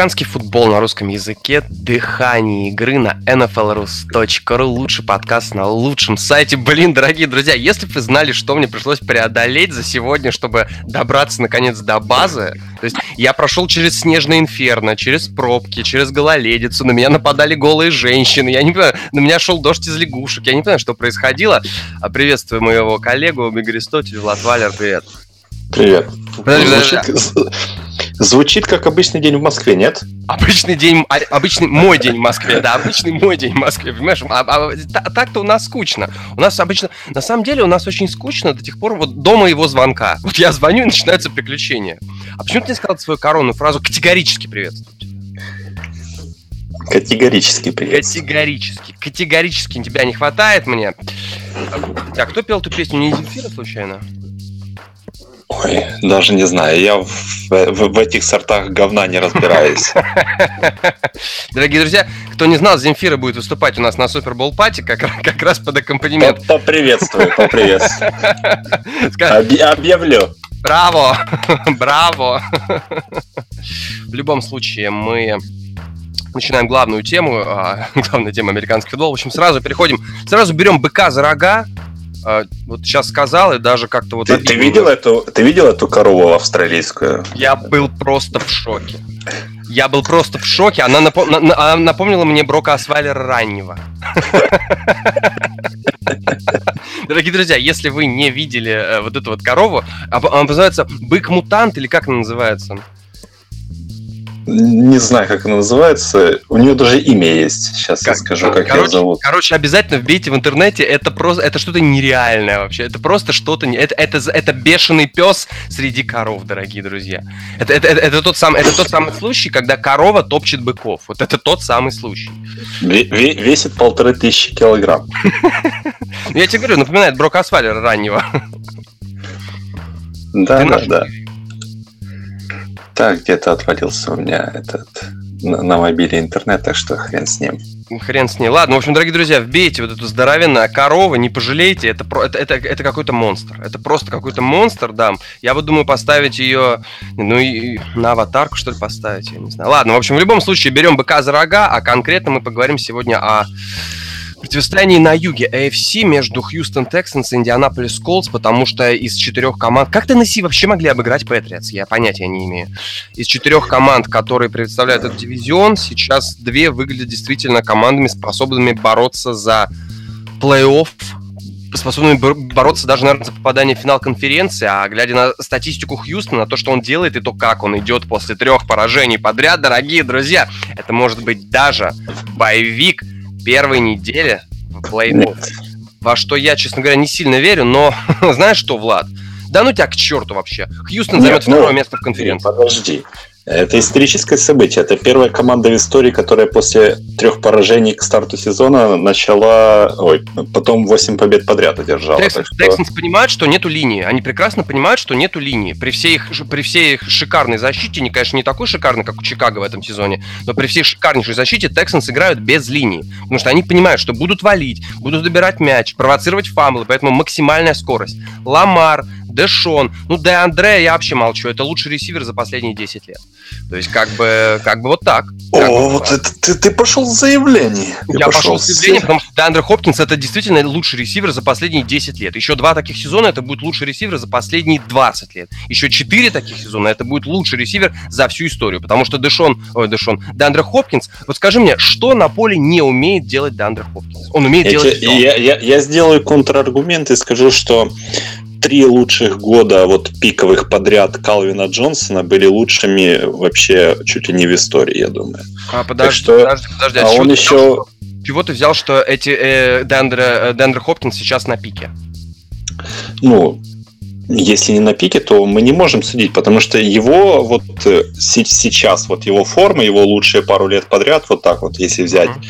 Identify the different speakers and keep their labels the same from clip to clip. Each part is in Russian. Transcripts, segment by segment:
Speaker 1: Американский футбол на русском языке, дыхание игры на nflrus.ru, лучший подкаст на лучшем сайте. Блин, дорогие друзья, если бы вы знали, что мне пришлось преодолеть за сегодня, чтобы добраться наконец до базы, то есть я прошел через снежное инферно, через пробки, через гололедицу, на меня нападали голые женщины, я не понимаю, на меня шел дождь из лягушек, я не понимаю, что происходило. А приветствую моего коллегу Игорь Аристотель, Влад Валер, привет.
Speaker 2: Привет. Подожди, звучит, звучит как обычный день в Москве, нет?
Speaker 1: Обычный день, а, обычный мой день в Москве, да, обычный мой день в Москве, понимаешь? А, а, так-то у нас скучно. У нас обычно, на самом деле, у нас очень скучно до тех пор вот до моего звонка. Вот я звоню и начинаются приключения. А почему ты не сказал свою коронную фразу «категорически приветствую»?
Speaker 2: Категорически привет.
Speaker 1: Категорически. Категорически тебя не хватает мне. Так, кто пел эту песню? Не Земфира, случайно?
Speaker 2: Ой, даже не знаю. Я в, в, в этих сортах говна не разбираюсь.
Speaker 1: Дорогие друзья, кто не знал, Земфира будет выступать у нас на Супербол Пати как, как раз под аккомпанемент.
Speaker 2: Поприветствую, поприветствую. Объявлю.
Speaker 1: Браво! Браво! В любом случае, мы начинаем главную тему, а, главная тема американский футбол. В общем, сразу переходим, сразу берем быка за рога, вот сейчас сказал, и даже как-то вот...
Speaker 2: Ты, ты, видел эту, ты видел эту корову австралийскую?
Speaker 1: Я был просто в шоке. Я был просто в шоке. Она, напом... она напомнила мне Брока Асвайлера раннего. Дорогие друзья, если вы не видели э, вот эту вот корову, она называется бык-мутант или как она называется?
Speaker 2: Не знаю, как она называется. У нее даже имя есть. Сейчас как, я скажу, как
Speaker 1: короче,
Speaker 2: ее зовут.
Speaker 1: Короче, обязательно вбейте в интернете. Это просто, это что-то нереальное вообще. Это просто что-то. Это, это, это бешеный пес среди коров, дорогие друзья. Это, это, это, это, тот сам, это тот самый случай, когда корова топчет быков. Вот это тот самый случай.
Speaker 2: Весит полторы тысячи килограмм.
Speaker 1: Я тебе говорю, напоминает Брок Асфалера раннего.
Speaker 2: Да, да, да. Так, где-то отвалился у меня этот на, на мобиле интернет, так что хрен с ним.
Speaker 1: Хрен с ней. Ладно, в общем, дорогие друзья, вбейте вот эту здоровенную корову, не пожалейте, это, это, это, это какой-то монстр. Это просто какой-то монстр, да. Я вот думаю поставить ее, ну и на аватарку, что ли, поставить, я не знаю. Ладно, в общем, в любом случае, берем быка за рога, а конкретно мы поговорим сегодня о противостоянии на юге AFC между Хьюстон Texans и Индианаполис Колдс, потому что из четырех команд... Как Теннесси вообще могли обыграть Патриотс? Я понятия не имею. Из четырех команд, которые представляют этот дивизион, сейчас две выглядят действительно командами, способными бороться за плей-офф, способными бороться даже, наверное, за попадание в финал конференции, а глядя на статистику Хьюстона, на то, что он делает, и то, как он идет после трех поражений подряд, дорогие друзья, это может быть даже боевик первой неделе в плей-офф. Во что я, честно говоря, не сильно верю, но знаешь что, Влад? Да ну тебя к черту вообще. Хьюстон займет ну, второе место в конференции.
Speaker 2: Подожди. Это историческое событие. Это первая команда в истории, которая после трех поражений к старту сезона начала... Ой, потом 8 побед подряд одержала.
Speaker 1: Texans, что... Понимают, что нету линии. Они прекрасно понимают, что нету линии. При всей, их, при всей их шикарной защите, не, конечно, не такой шикарной, как у Чикаго в этом сезоне, но при всей шикарнейшей защите Texans играют без линии. Потому что они понимают, что будут валить, будут добирать мяч, провоцировать фамблы, поэтому максимальная скорость. Ламар, Дэшон, ну, Де Андре я вообще молчу, это лучший ресивер за последние 10 лет. То есть, как бы, как бы вот так.
Speaker 2: О, вот так. это ты, ты пошел с заявлением.
Speaker 1: Я пошел, пошел с заявлением, потому что Деандре Хопкинс это действительно лучший ресивер за последние 10 лет. Еще два таких сезона это будет лучший ресивер за последние 20 лет. Еще четыре таких сезона это будет лучший ресивер за всю историю. Потому что Дэшон, ой, Дэшон, Деандре Хопкинс, вот скажи мне, что на поле не умеет делать Деандре Хопкинс? Он умеет
Speaker 2: я
Speaker 1: делать
Speaker 2: все. Я, я, я сделаю контраргумент и скажу, что три лучших года вот пиковых подряд Калвина Джонсона были лучшими вообще чуть ли не в истории, я думаю.
Speaker 1: А, подожди, что... подожди, подожди. А,
Speaker 2: а он еще...
Speaker 1: Чего ты взял, что эти э, Дендер, э, Дендер Хопкинс сейчас на пике?
Speaker 2: Ну, если не на пике, то мы не можем судить, потому что его вот э, сейчас, вот его форма, его лучшие пару лет подряд, вот так вот, если взять, э,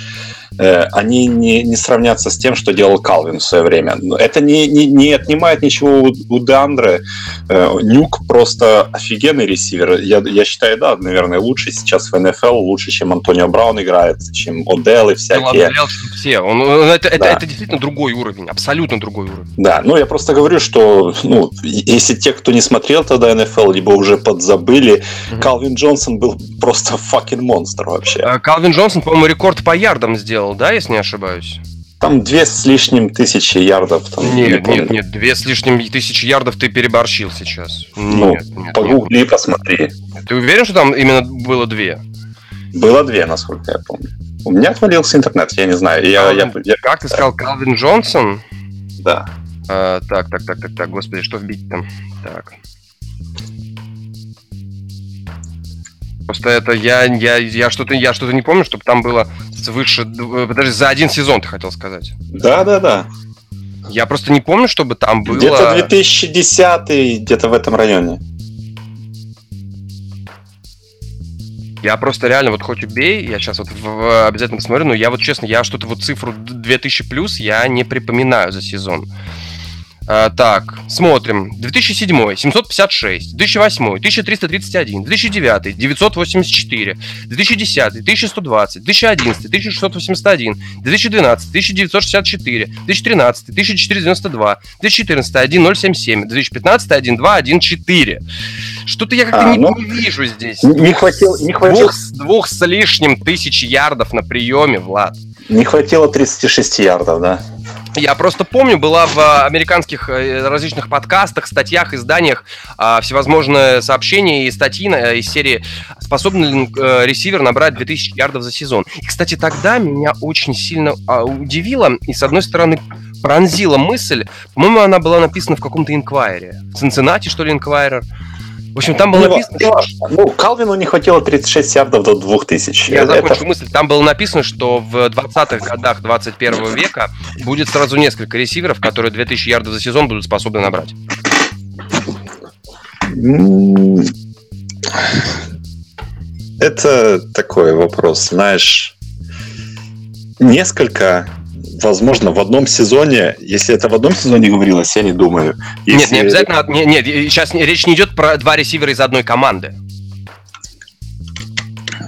Speaker 2: они не, не сравнятся с тем, что делал Калвин в свое время. Это не, не, не отнимает ничего у, у Деандре. Э, Нюк просто офигенный ресивер. Я, я считаю, да, наверное, лучше сейчас в НФЛ, лучше, чем Антонио Браун играет, чем Одел и всякие.
Speaker 1: Ну, все. Он, это, это, да. это действительно другой уровень, абсолютно другой уровень.
Speaker 2: Да, ну я просто говорю, что ну, если те, кто не смотрел тогда НФЛ, либо уже подзабыли, mm-hmm. Калвин Джонсон был просто fucking монстр вообще.
Speaker 1: А, Калвин Джонсон, по-моему, рекорд по ярдам сделал, да, если не ошибаюсь?
Speaker 2: Там две с лишним тысячи ярдов. Там,
Speaker 1: нет, не нет, нет, две с лишним тысячи ярдов ты переборщил сейчас.
Speaker 2: Ну, нет, нет, погугли и посмотри.
Speaker 1: Ты уверен, что там именно было две?
Speaker 2: Было две, насколько я помню. У меня отвалился интернет, я не знаю. Я, я,
Speaker 1: я... Как ты сказал, Калвин Джонсон?
Speaker 2: Да.
Speaker 1: А, так, так, так, так, так, господи, что вбить там? Так. Просто это я, я, я что-то я что-то не помню, чтобы там было свыше... Подожди, за один сезон ты хотел сказать.
Speaker 2: Да, да, да.
Speaker 1: Я просто не помню, чтобы там было...
Speaker 2: Где-то 2010 где-то в этом районе.
Speaker 1: Я просто реально, вот хоть убей, я сейчас вот в, обязательно посмотрю, но я вот честно, я что-то вот цифру 2000 плюс я не припоминаю за сезон. А, так, смотрим. 2007 756, 2008 1331, 2009 984, 2010 1120, 2011 1681, 2012 1964, 2013 1492, 2014 1077, 2015 1214. Что-то я как-то а, не, ну, вижу здесь.
Speaker 2: Не хватило, не хватило.
Speaker 1: Двух, двух с лишним тысяч ярдов на приеме, Влад.
Speaker 2: Не хватило 36 ярдов, да?
Speaker 1: Я просто помню, была в американских э, различных подкастах, статьях, изданиях а, всевозможные сообщения и статьи из серии «Способен ли э, ресивер набрать 2000 ярдов за сезон?». И, кстати, тогда меня очень сильно а, удивило и, с одной стороны, пронзила мысль, по-моему, она была написана в каком-то инквайре. В Цинциннати, что ли, инквайрер. В общем, там было ну, написано...
Speaker 2: Что... Ну, Калвину не хватило 36 ярдов до 2000.
Speaker 1: Я закончу это... мысль. Там было написано, что в 20-х годах 21 века будет сразу несколько ресиверов, которые 2000 ярдов за сезон будут способны набрать.
Speaker 2: Это такой вопрос, знаешь, несколько возможно, в одном сезоне, если это в одном сезоне говорилось, я не думаю.
Speaker 1: Если... Нет, не обязательно. Нет, нет, сейчас речь не идет про два ресивера из одной команды.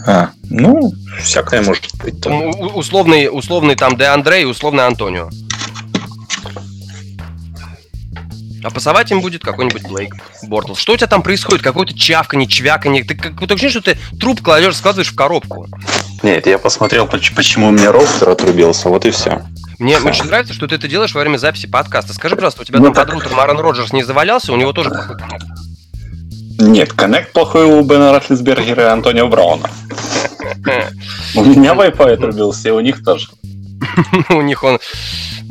Speaker 2: А, ну, всякое может быть. Да.
Speaker 1: Условный, условный там Де Андрей и условный Антонио. А пасовать им будет какой-нибудь Блейк Бортлс. Что у тебя там происходит? Какое-то чавканье, чвяканье. Ты как то что ты труп кладешь, складываешь в коробку.
Speaker 2: Нет, я посмотрел, почему у меня роутер отрубился, вот и все.
Speaker 1: Мне очень нравится, что ты это делаешь во время записи подкаста. Скажи, пожалуйста, у тебя ну, там так... под рутером Аарон Роджерс не завалялся? У него тоже плохой коннект?
Speaker 2: Нет, коннект плохой у Бена Рафлисбергера и Антонио Брауна. У меня Wi-Fi отрубился, и у них тоже.
Speaker 1: У них он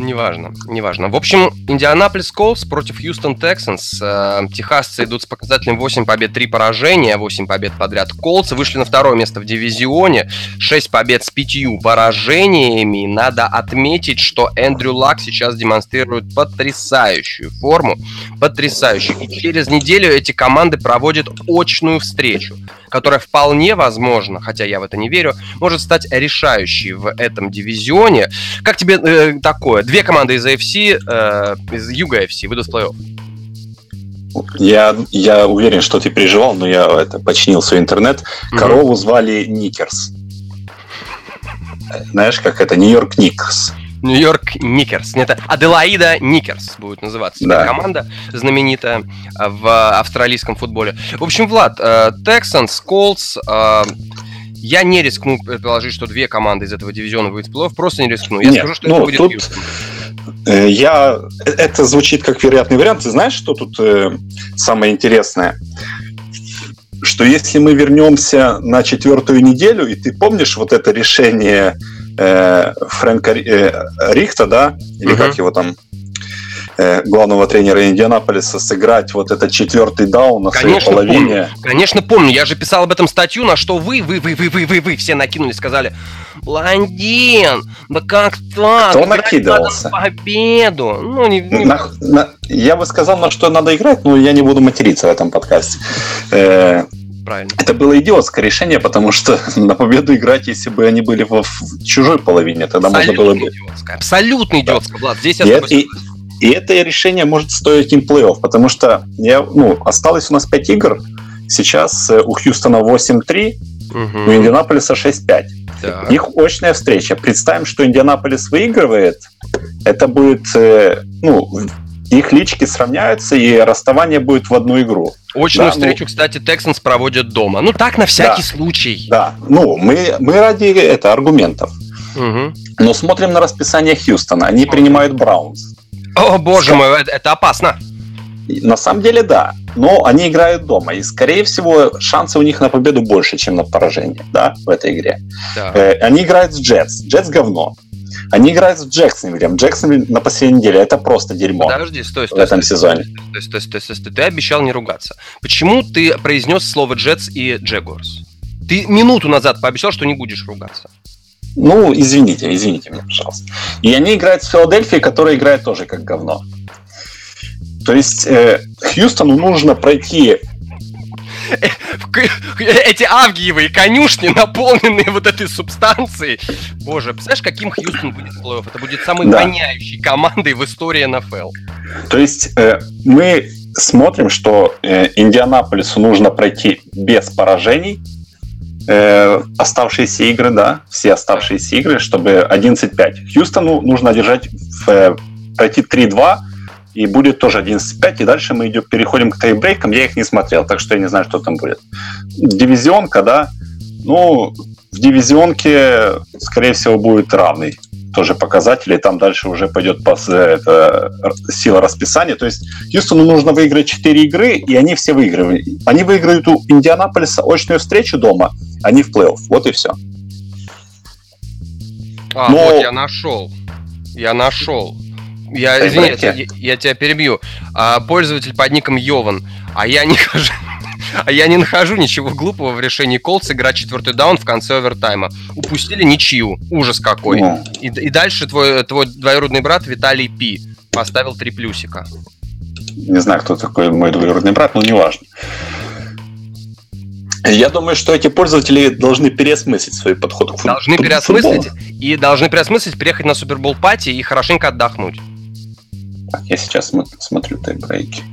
Speaker 1: Неважно, неважно. В общем, Индианаполис Колс против Хьюстон Тексанс. Э, техасцы идут с показателем 8 побед, 3 поражения, 8 побед подряд. Колцы вышли на второе место в дивизионе, 6 побед с 5 поражениями. Надо отметить, что Эндрю Лак сейчас демонстрирует потрясающую форму, потрясающую. И через неделю эти команды проводят очную встречу которая вполне возможно, хотя я в это не верю, может стать решающей в этом дивизионе. Как тебе э, такое? Две команды из AFC, э, из Юга AFC выйдут в плей-офф.
Speaker 2: Я, я уверен, что ты переживал, но я это починил свой интернет. Корову mm-hmm. звали Никерс. Знаешь, как это? Нью-Йорк Никерс.
Speaker 1: Нью-Йорк Никерс. Это Аделаида Никерс будет называться. Да. Команда знаменитая э, в австралийском футболе. В общем, Влад, Тексанс, э, Колтс, э, я не рискну предположить, что две команды из этого дивизиона выйдут в плей-офф, просто не рискну. Я
Speaker 2: Нет, скажу, что ну, это будет тут... Хьюстон. Я... Это звучит как вероятный вариант. Ты знаешь, что тут э, самое интересное? Что если мы вернемся на четвертую неделю, и ты помнишь вот это решение э, Фрэнка э, Рихта, да, или uh-huh. как его там, э, главного тренера Индианаполиса, сыграть вот этот четвертый даун на Конечно, своей половине.
Speaker 1: Помню. Конечно, помню. Я же писал об этом статью, на что вы, вы, вы, вы, вы, вы, вы все накинули, сказали, блондин, да как так?
Speaker 2: Кто накидывался?
Speaker 1: Победу.
Speaker 2: Ну, не, не... На, на, я бы сказал, на что надо играть, но я не буду материться в этом подкасте. Э,
Speaker 1: Правильно.
Speaker 2: Это было идиотское решение, потому что на победу играть, если бы они были в, в чужой половине, тогда
Speaker 1: абсолютно
Speaker 2: можно было бы...
Speaker 1: Идиотское, абсолютно идиотское, Влад. Здесь я
Speaker 2: И, и- и это решение может стоить им плей-офф, потому что я, ну, осталось у нас 5 игр. Сейчас э, у Хьюстона 8-3,
Speaker 1: Мгм.
Speaker 2: у Индианаполиса 6-5.
Speaker 1: Так.
Speaker 2: Их очная встреча. Представим, что Индианаполис выигрывает, это будет, э, ну, их лички сравняются, и расставание будет в одну игру.
Speaker 1: Очную
Speaker 2: Да, ну-
Speaker 1: встречу, кстати, Тексанс проводят дома. Ну так, на всякий
Speaker 2: Да.
Speaker 1: случай.
Speaker 2: Да, ну, мы, мы ради это, аргументов.
Speaker 1: Мгм.
Speaker 2: Но смотрим на расписание Хьюстона. Они принимают Браунс.
Speaker 1: О, боже
Speaker 2: Ска-
Speaker 1: мой, это, опасно.
Speaker 2: На самом деле, да. Но они играют дома. И, скорее всего, шансы у них на победу больше, чем на поражение да, в этой игре.
Speaker 1: Так.
Speaker 2: Э, они играют с Джетс. Джетс говно. Они играют с Джексонвиллем. Джексонвилл на последней неделе это просто дерьмо
Speaker 1: Подожди, стой,
Speaker 2: в
Speaker 1: стой.
Speaker 2: этом
Speaker 1: стой,
Speaker 2: сезоне.
Speaker 1: Стой, стой, стой, стой, стой. Ты обещал не ругаться. Почему ты произнес слово Джетс и Джегорс? Ты минуту назад пообещал, что не будешь ругаться.
Speaker 2: Ну, извините, извините меня, пожалуйста. И они играют с Филадельфией, которая играет тоже как говно. То есть э, Хьюстону нужно пройти
Speaker 1: В Эти авгиевые конюшни, наполненные вот этой субстанцией. Боже, представляешь, каким Хьюстон будет плей-офф? Это будет самой
Speaker 2: Да.
Speaker 1: воняющей командой в истории НФЛ.
Speaker 2: То есть э, мы смотрим, что э, Индианаполису нужно пройти без поражений э, оставшиеся игры, да, все оставшиеся игры, чтобы 11-5. Хьюстону нужно одержать, в, э, пройти 3-2, и будет тоже 11-5, и дальше мы идем, переходим к тайбрейкам. Я их не смотрел, так что я не знаю, что там будет. Дивизионка, да, ну, в дивизионке, скорее всего, будет равный тоже показатели, там дальше уже пойдет пос- это, сила расписания. То есть Хьюстону нужно выиграть 4 игры, и они все выигрывают. Они выиграют у Индианаполиса очную встречу дома, они в плей-офф. Вот и все.
Speaker 1: А,
Speaker 2: Но-
Speaker 1: вот я нашел. Я нашел. Я, извини, я, я тебя перебью. А, пользователь под ником Йован. А я не хожу. А я не нахожу ничего глупого в решении Колдс играть четвертый даун в конце овертайма. Упустили ничью. Ужас какой.
Speaker 2: Ну,
Speaker 1: И, и дальше твой, твой двоюродный брат Виталий Пи поставил три плюсика.
Speaker 2: не знаю, кто такой мой двоюродный брат, но неважно. Я думаю, что эти пользователи должны переосмыслить свой подход к фут-
Speaker 1: Должны переосмыслить
Speaker 2: футболу.
Speaker 1: и должны переосмыслить, приехать на Супербол пати и хорошенько отдохнуть.
Speaker 2: Я сейчас смо- смотрю тайбрейки.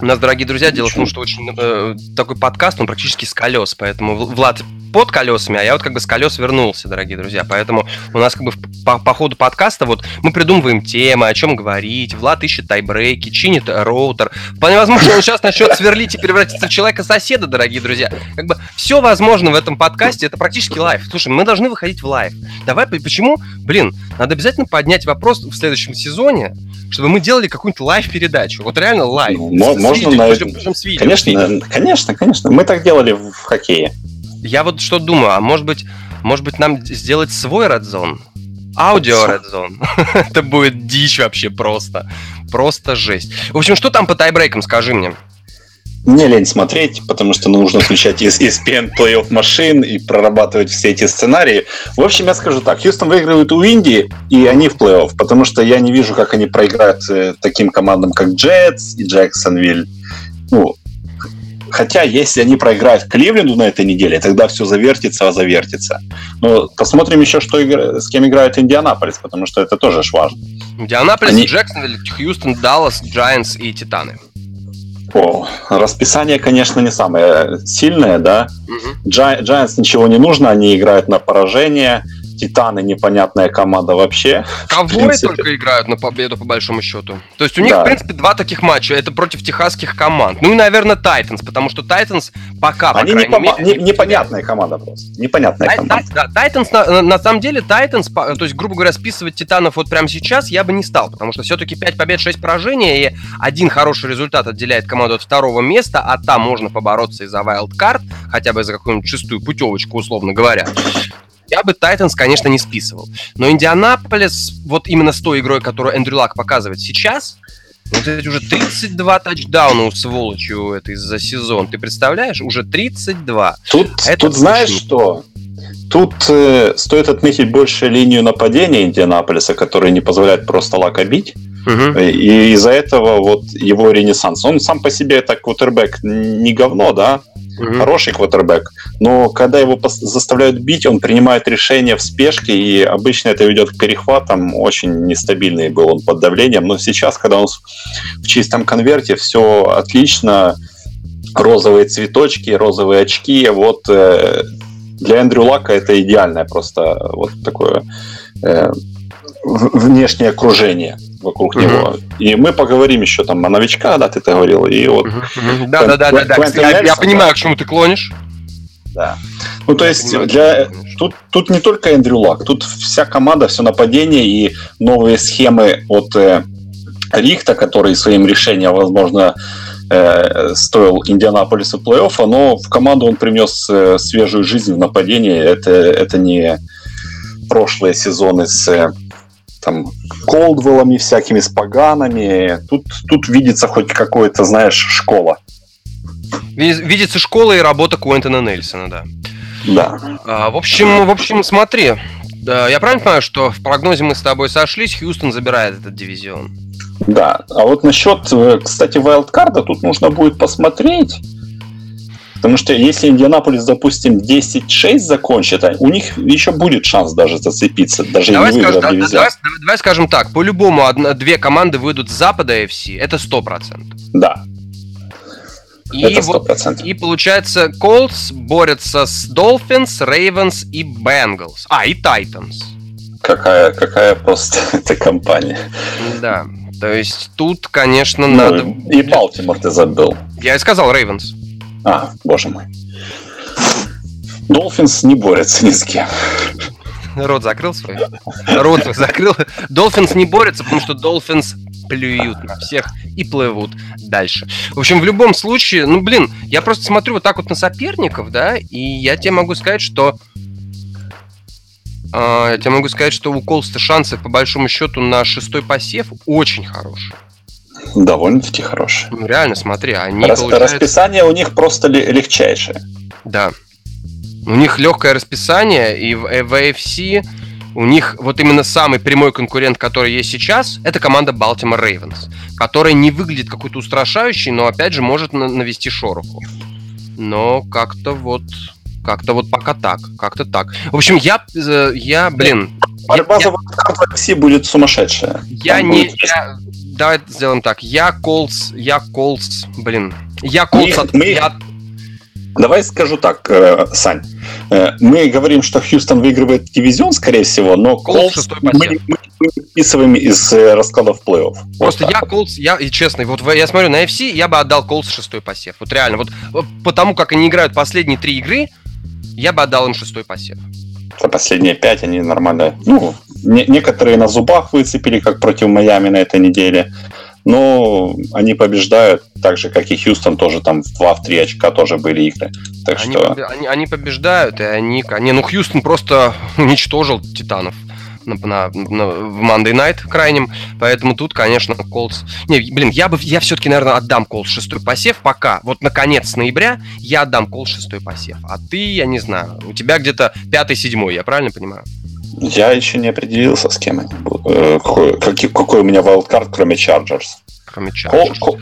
Speaker 1: У нас, дорогие друзья, дело в том, что очень э, такой подкаст, он практически с колес, поэтому Влад под колесами, а я вот как бы с колес вернулся, дорогие друзья. Поэтому у нас как бы по, по ходу подкаста вот мы придумываем темы, о чем говорить. Влад ищет тайбрейки, чинит роутер. Вполне возможно, он сейчас начнет сверлить и превратиться в человека-соседа, дорогие друзья. Как бы все возможно в этом подкасте, это практически live. Слушай, мы должны выходить в live. Давай, почему? Блин, надо обязательно поднять вопрос в следующем сезоне, чтобы мы делали какую-нибудь live -передачу. Вот реально live.
Speaker 2: Можно на-. Конечно, конечно, конечно. Мы так делали в в хоккее.
Speaker 1: Я вот что думаю, а может быть, может быть нам сделать свой Red Zone? Аудио Red Zone. Это будет дичь вообще просто. Просто жесть. В общем, что там по тайбрейкам, скажи мне.
Speaker 2: Мне лень смотреть, потому что нужно включать из ESPN плей-офф машин и прорабатывать все эти сценарии. В общем, я скажу так. Хьюстон выигрывает у Индии, и они в плей-офф, потому что я не вижу, как они проиграют э, таким командам, как Джетс и Джексонвиль. Ну, хотя, если они проиграют Кливленду на этой неделе, тогда все завертится, а завертится. Но посмотрим еще, что игра- с кем играет Индианаполис, потому что это тоже ж важно.
Speaker 1: Индианаполис,
Speaker 2: Они-
Speaker 1: Джексонвилл, Хьюстон, Даллас, Giants и Титаны.
Speaker 2: О, расписание, конечно, не самое сильное, да. Джай- Giants ничего не нужно, они играют на поражение. Титаны непонятная команда вообще.
Speaker 1: Ковбои только играют на победу, по большому счету. То есть у них,
Speaker 2: Да.
Speaker 1: в принципе, два таких матча. Это против техасских команд. Ну и, наверное, Тайтанс, потому что Тайтанс пока, по
Speaker 2: они
Speaker 1: крайней
Speaker 2: непома-
Speaker 1: мере,
Speaker 2: не- непонятная команда просто. Непонятная
Speaker 1: Тай-
Speaker 2: команда.
Speaker 1: Да, Тайтанс, на, на- самом деле, Тайтанс, по- то есть, грубо говоря, списывать Титанов вот прямо сейчас я бы не стал, потому что все-таки 5 побед, 6 поражений, и один хороший результат отделяет команду от второго места, а там можно побороться и за wildcard, хотя бы за какую-нибудь шестую путевочку, условно говоря. Я бы Тайтанс, конечно, не списывал. Но Индианаполис, вот именно с той игрой, которую Эндрю Лак показывает сейчас, вот эти уже 32 тачдауна у сволочи у этой за сезон. Ты представляешь? Уже 32.
Speaker 2: Тут,
Speaker 1: Это
Speaker 2: тут знаешь
Speaker 1: очень-
Speaker 2: что? Тут э, стоит отметить больше линию нападения Индианаполиса, которая не позволяет просто лака бить.
Speaker 1: Мгм.
Speaker 2: И из-за этого вот его ренессанс. Он сам по себе так кутербэк не говно, да, mm-hmm. хороший квотербек, но когда его заставляют бить, он принимает решения в спешке, и обычно это ведет к перехватам. Очень нестабильный был он под давлением. Но сейчас, когда он в чистом конверте, все отлично. Розовые цветочки, розовые очки. Вот э, для Эндрю Лака это идеальное просто вот такое э, внешнее окружение вокруг uh-huh. него. И мы поговорим еще там о новичках, да, ты это говорил. И вот
Speaker 1: uh-huh. Да, да, да, да, да. Я, я понимаю, к чему ты клонишь.
Speaker 2: Да. Ну, то есть, для... тут, тут не только Эндрю Лак, тут вся команда, все нападение и новые схемы от э, Рихта, который своим решением, возможно, э, стоил Индианаполису плей-оффа, но в команду он принес э, свежую жизнь в нападении. Это, это не прошлые сезоны с э, там Колдвеллами всякими, с поганами. Тут, тут видится хоть какое-то, знаешь, школа.
Speaker 1: Видится школа и работа Куэнтона Нельсона, да.
Speaker 2: Да.
Speaker 1: А, в общем, в общем, смотри. Да, я правильно понимаю, что в прогнозе мы с тобой сошлись, Хьюстон забирает этот дивизион?
Speaker 2: Да. А вот насчет, э, кстати, вайлдкарда тут нужно будет посмотреть. Потому что если Индианаполис, допустим, 10-6 закончит, а у них еще будет шанс даже зацепиться, даже давай, не скажем, да, давай,
Speaker 1: давай, давай скажем так, по-любому две команды выйдут с запада FC, это 100%.
Speaker 2: Да.
Speaker 1: И, это 100%. Вот, и получается, Colts борются с Dolphins, Ravens и Bengals. А, и Titans.
Speaker 2: Какая, какая просто эта компания.
Speaker 1: Да. То есть тут, конечно, ну, надо...
Speaker 2: И Балтимор ты забыл.
Speaker 1: Я и сказал Рейвенс.
Speaker 2: А, боже мой. Долфинс не борется ни с кем.
Speaker 1: Рот закрыл свой? Рот закрыл. Долфинс не борется, потому что Долфинс плюют на всех и плывут дальше. В общем, в любом случае, ну, блин, я просто смотрю вот так вот на соперников, да, и я тебе могу сказать, что э, я тебе могу сказать, что у Колста шансы, по большому счету, на шестой посев очень хорошие.
Speaker 2: Довольно-таки хорошие.
Speaker 1: Ну, реально, смотри, они
Speaker 2: Рас, получают... Расписание у них просто легчайшее.
Speaker 1: Да. У них легкое расписание, и в, в AFC у них вот именно самый прямой конкурент, который есть сейчас, это команда Baltimore Ravens, которая не выглядит какой-то устрашающей, но опять же может навести шороху. Но как-то вот как-то вот пока так, как-то так. В общем, я, э, я, блин...
Speaker 2: Борьба за в будет сумасшедшая.
Speaker 1: Я Там не... Будет... Я, давай сделаем так. Я Колс, я Колс, блин. Я Колс от... Мы... Я...
Speaker 2: Давай скажу так, э, Сань. Э, мы говорим, что Хьюстон выигрывает дивизион, скорее всего, но Колс мы, мы, мы выписываем из раскладов плей-офф.
Speaker 1: Просто вот я Колс, я, и честно, вот я смотрю на FC, я бы отдал Колс шестой посев. Вот реально, вот потому как они играют последние три игры, я бы отдал им шестой посев.
Speaker 2: За последние пять они нормально. Ну, не, некоторые на зубах выцепили, как против Майами на этой неделе. Но они побеждают, так же, как и Хьюстон, тоже там в 2-3 очка тоже были игры. Так
Speaker 1: они,
Speaker 2: что...
Speaker 1: они, они побеждают, и они... Не, ну Хьюстон просто уничтожил Титанов на, на, на, в Monday Night крайнем, поэтому тут, конечно, Колс... Не, блин, я бы, я все-таки, наверное, отдам Колс шестой посев пока. Вот на конец ноября я отдам Колс шестой посев. А ты, я не знаю, у тебя где-то пятый-седьмой, я правильно понимаю?
Speaker 2: Я еще не определился, с кем они будут. Э, какой, какой у меня wildcard, кроме Chargers.
Speaker 1: Кроме Chargers. Кол,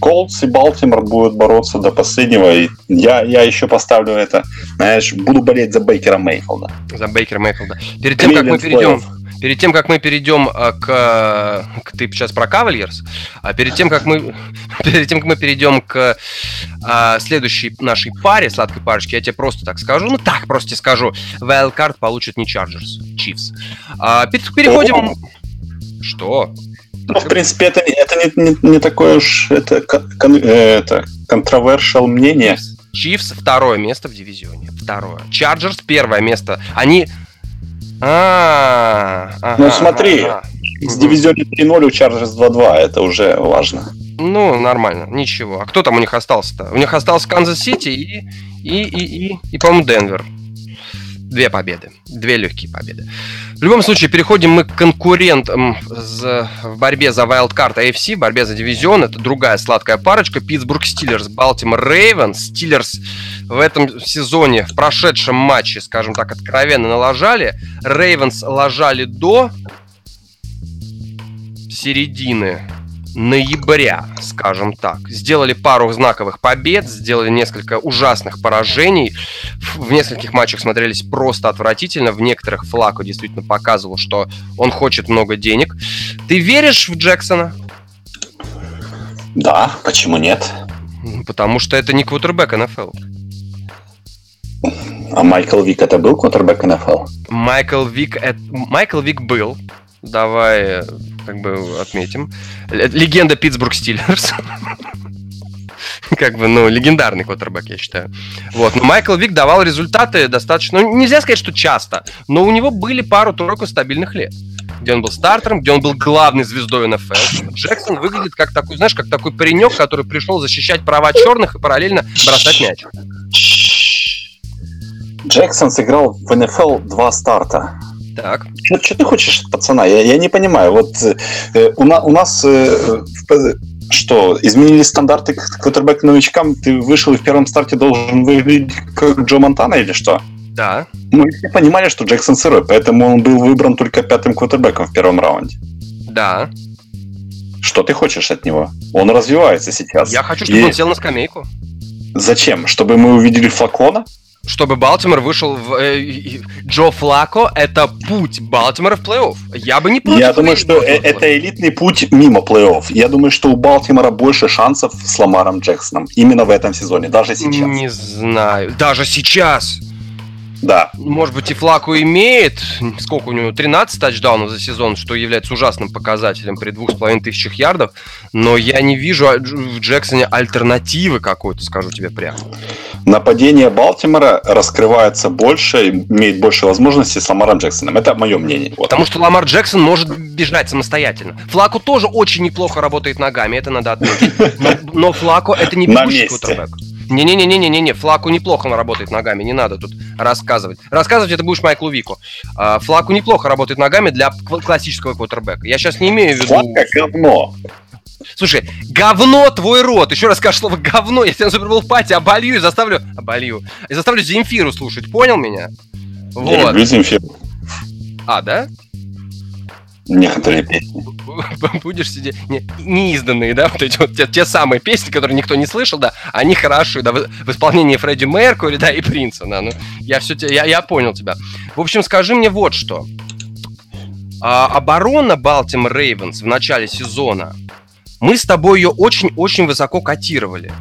Speaker 2: Колдс и Балтимор будут бороться до последнего. И я, я еще поставлю это, знаешь, буду болеть за Бейкера Мейфилда.
Speaker 1: За Бейкера Мейфилда. Перед тем, как мы перейдем... Перед тем, как мы перейдем э, к, к ты сейчас про Кавальерс, а перед тем, как мы перед тем, как мы перейдем к а, следующей нашей паре, сладкой парочке, я тебе просто так скажу, ну так просто тебе скажу, Wildcard получит не Chargers, Chiefs. А, переходим... Что?
Speaker 2: Ну, в принципе, это, это не, не, не такое уж это, кон, э, это controversial мнение.
Speaker 1: Чифс второе место в дивизионе. Второе. Чарджерс первое место. Они... А,
Speaker 2: ага, ну смотри, ага. с дивизионе 3-0 у Чарджерс 2-2, это уже важно.
Speaker 1: Ну, нормально, ничего. А кто там у них остался-то? У них остался Канзас-Сити и, и, и, и, и по-моему, Денвер две победы. Две легкие победы. В любом случае, переходим мы к конкурентам в борьбе за Wildcard AFC, в борьбе за дивизион. Это другая сладкая парочка. Питтсбург Стиллерс, Балтимор Рейвенс. Стиллерс в этом сезоне, в прошедшем матче, скажем так, откровенно налажали. Рейвенс ложали до середины ноября, скажем так. Сделали пару знаковых побед, сделали несколько ужасных поражений. В нескольких матчах смотрелись просто отвратительно. В некоторых Флако действительно показывал, что он хочет много денег. Ты веришь в Джексона?
Speaker 2: Да, почему нет?
Speaker 1: Потому что это не квотербек НФЛ.
Speaker 2: А Майкл Вик это был квотербек НФЛ?
Speaker 1: Майкл Вик, это... Майкл Вик был. Давай как бы отметим. Легенда Питтсбург Стиллерс. как бы, ну, легендарный квотербек, я считаю. Вот. Но Майкл Вик давал результаты достаточно... Ну, нельзя сказать, что часто, но у него были пару-тройку стабильных лет где он был стартером, где он был главной звездой НФЛ. Джексон выглядит как такой, знаешь, как такой паренек, который пришел защищать права черных и параллельно бросать мяч.
Speaker 2: Джексон сыграл в НФЛ два старта.
Speaker 1: Так.
Speaker 2: Что ты хочешь, пацана? Я, я не понимаю. Вот э, у, на, у нас э, что, изменили стандарты квотербек новичкам? Ты вышел и в первом старте должен выглядеть как Джо Монтана или что?
Speaker 1: Да.
Speaker 2: Мы все понимали, что Джексон сырой, поэтому он был выбран только пятым квотербеком в первом раунде.
Speaker 1: Да.
Speaker 2: Что ты хочешь от него? Он развивается сейчас.
Speaker 1: Я хочу, чтобы и... он сел на скамейку.
Speaker 2: Зачем? Чтобы мы увидели флакона?
Speaker 1: Чтобы Балтимор вышел в... Э, Джо Флако — это путь Балтимора в плей-офф. Я бы не
Speaker 2: против. Я думаю, что э, это элитный путь мимо плей-офф. Я думаю, что у Балтимора больше шансов с Ламаром Джексоном. Именно в этом сезоне, даже сейчас.
Speaker 1: Не знаю. Даже сейчас?
Speaker 2: Да.
Speaker 1: Может быть, и Флаку имеет, сколько у него, 13 тачдаунов за сезон, что является ужасным показателем при двух с половиной тысячах ярдов, но я не вижу в Джексоне альтернативы какой-то, скажу тебе прямо.
Speaker 2: Нападение Балтимора раскрывается больше, имеет больше возможностей с Ламаром Джексоном. Это мое мнение.
Speaker 1: Вот. Потому что Ламар Джексон может бежать самостоятельно. Флаку тоже очень неплохо работает ногами, это надо отметить. Но, но Флаку это не бегущий кутербэк. Не-не-не-не-не-не, Флаку неплохо он работает ногами, не надо тут рассказывать. Рассказывать это будешь Майклу Вику. А, Флаку неплохо работает ногами для классического квотербека. Я сейчас не имею в виду...
Speaker 2: Флака говно.
Speaker 1: Слушай, говно твой рот. Еще раз скажешь слово говно, я тебя на Супербол пати оболью и заставлю... Оболью. И заставлю Земфиру слушать, понял меня?
Speaker 2: Вот. Я люблю Земфиру.
Speaker 1: А, да?
Speaker 2: Некоторые песни.
Speaker 1: Будешь сидеть... Не, неизданные, да? Вот эти вот те, те самые песни, которые никто не слышал, да, они хорошие, да, в, в исполнении Фредди Меркури, да, и Принца, да, ну, я все, я, я понял тебя. В общем, скажи мне вот что. А, оборона Балтимор Рейвенс в начале сезона, мы с тобой ее очень-очень высоко котировали.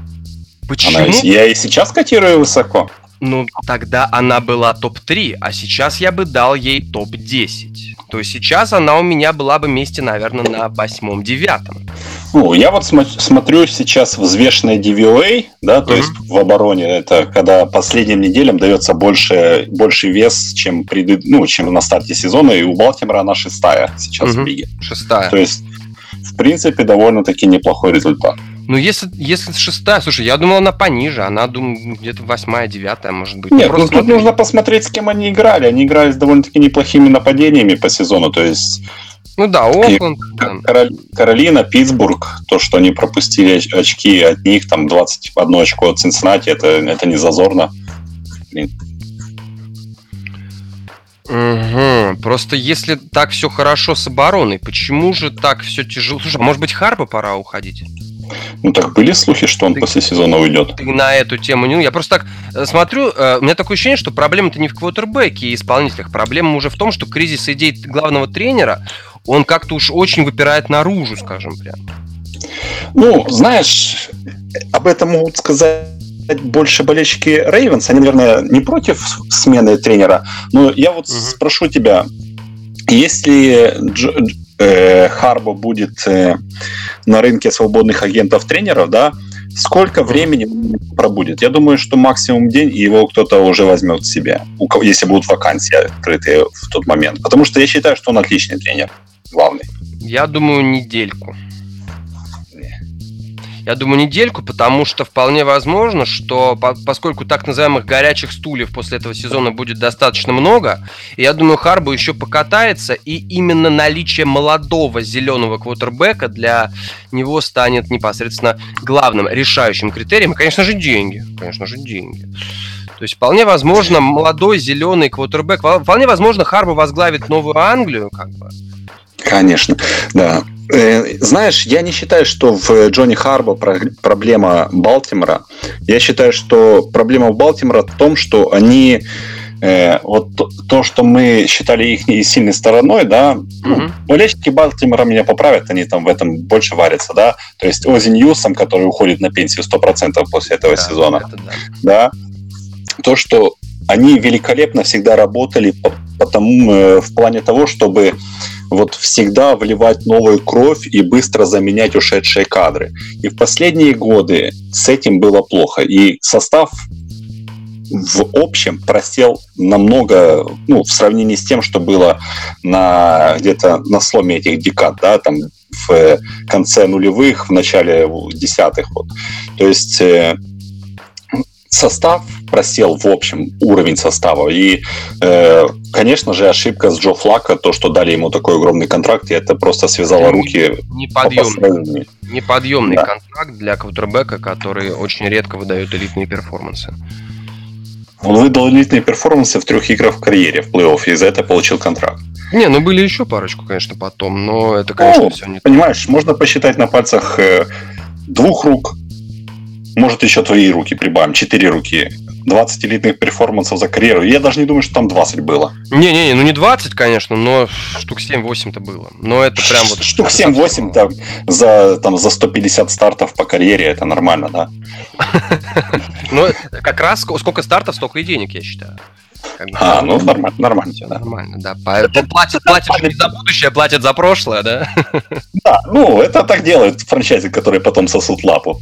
Speaker 2: Почему? Она, я и сейчас котирую высоко.
Speaker 1: Ну, тогда она была топ-3, а сейчас я бы дал ей топ-10 то сейчас она у меня была бы месте, наверное, на восьмом-девятом.
Speaker 2: Ну, я вот см- смотрю сейчас взвешенное DVOA, да, то mm-hmm. есть в обороне это когда последним неделям дается больше, больше вес, чем, пред, ну, чем на старте сезона, и у Балтимора она шестая сейчас mm-hmm. в лиге.
Speaker 1: Шестая.
Speaker 2: То есть, в принципе, довольно-таки неплохой результат.
Speaker 1: Ну, если, если шестая, слушай, я думал, она пониже, она, думаю, где-то восьмая, девятая, может быть.
Speaker 2: Нет, ну, тут нужно посмотреть, с кем они играли. Они играли с довольно-таки неплохими нападениями по сезону, то есть...
Speaker 1: Ну да, Окленд.
Speaker 2: Каролина, Питтсбург, то, что они пропустили очки от них, там 21 очко от Цинциннати, это, это не зазорно. Блин.
Speaker 1: Угу. Просто если так все хорошо с обороной, почему же так все тяжело? Слушай, а может быть Харба пора уходить?
Speaker 2: Ну так были слухи, что он ты, после сезона уйдет.
Speaker 1: Ты на эту тему не... Я просто так э, смотрю, э, у меня такое ощущение, что проблема-то не в квотербеке и исполнителях. Проблема уже в том, что кризис идей главного тренера, он как-то уж очень выпирает наружу, скажем прям.
Speaker 2: Ну, знаешь, об этом могут сказать больше болельщики Рейвенс. Они, наверное, не против смены тренера. Но я вот угу. спрошу тебя, если э, Харбо будет э, на рынке свободных агентов-тренеров, да, сколько времени пробудет? Я думаю, что максимум день, и его кто-то уже возьмет себе, если будут вакансии открытые в тот момент. Потому что я считаю, что он отличный тренер, главный.
Speaker 1: Я думаю, недельку. Я думаю, недельку, потому что вполне возможно, что поскольку так называемых горячих стульев после этого сезона будет достаточно много, я думаю, Харбо еще покатается, и именно наличие молодого зеленого квотербека для него станет непосредственно главным решающим критерием. И, конечно же, деньги. Конечно же, деньги. То есть вполне возможно молодой зеленый квотербек, вполне возможно Харбо возглавит Новую Англию, как бы.
Speaker 2: Конечно, да. Э, знаешь, я не считаю, что в Джонни Харбо проблема Балтимора. Я считаю, что проблема Балтимора в том, что они э, вот то, то, что мы считали их сильной стороной, да, mm-hmm. болельщики Балтимора меня поправят, они там в этом больше варятся, да. То есть Ози Ньюсом, который уходит на пенсию 100% после этого да, сезона, это да. да. То, что они великолепно всегда работали потому, э, в плане того, чтобы вот всегда вливать новую кровь и быстро заменять ушедшие кадры. И в последние годы с этим было плохо. И состав в общем просел намного, ну, в сравнении с тем, что было на где-то на сломе этих декад, да, там в конце нулевых, в начале десятых. Вот. То есть э, состав просел в общем уровень состава. И, э, конечно же, ошибка с Джо Флака, то, что дали ему такой огромный контракт, и это просто связало руки.
Speaker 1: Неподъемный, неподъемный да. контракт для квотербека, который очень редко выдает элитные перформансы.
Speaker 2: Он выдал элитные перформансы в трех играх в карьере в плей-офф, и за это получил контракт.
Speaker 1: Не, ну были еще парочку, конечно, потом, но это, конечно, ну,
Speaker 2: все не Понимаешь, так. можно посчитать на пальцах э, двух рук, может, еще твои руки прибавим, четыре руки. 20 элитных перформансов за карьеру. Я даже не думаю, что там 20 было.
Speaker 1: Не-не-не, ну не 20, конечно, но штук 7-8-то было. Но это прям вот...
Speaker 2: Штук 7-8 там, за, там, за 150 стартов по карьере, это нормально, да?
Speaker 1: Ну, как раз сколько стартов, столько и денег, я считаю.
Speaker 2: Как бы, а, ну нормально, нормально.
Speaker 1: Да. нормально, да. Платят, платят не за будущее, платят за прошлое, да?
Speaker 2: Да, ну, это так делают франчайзи, которые потом сосут лапу.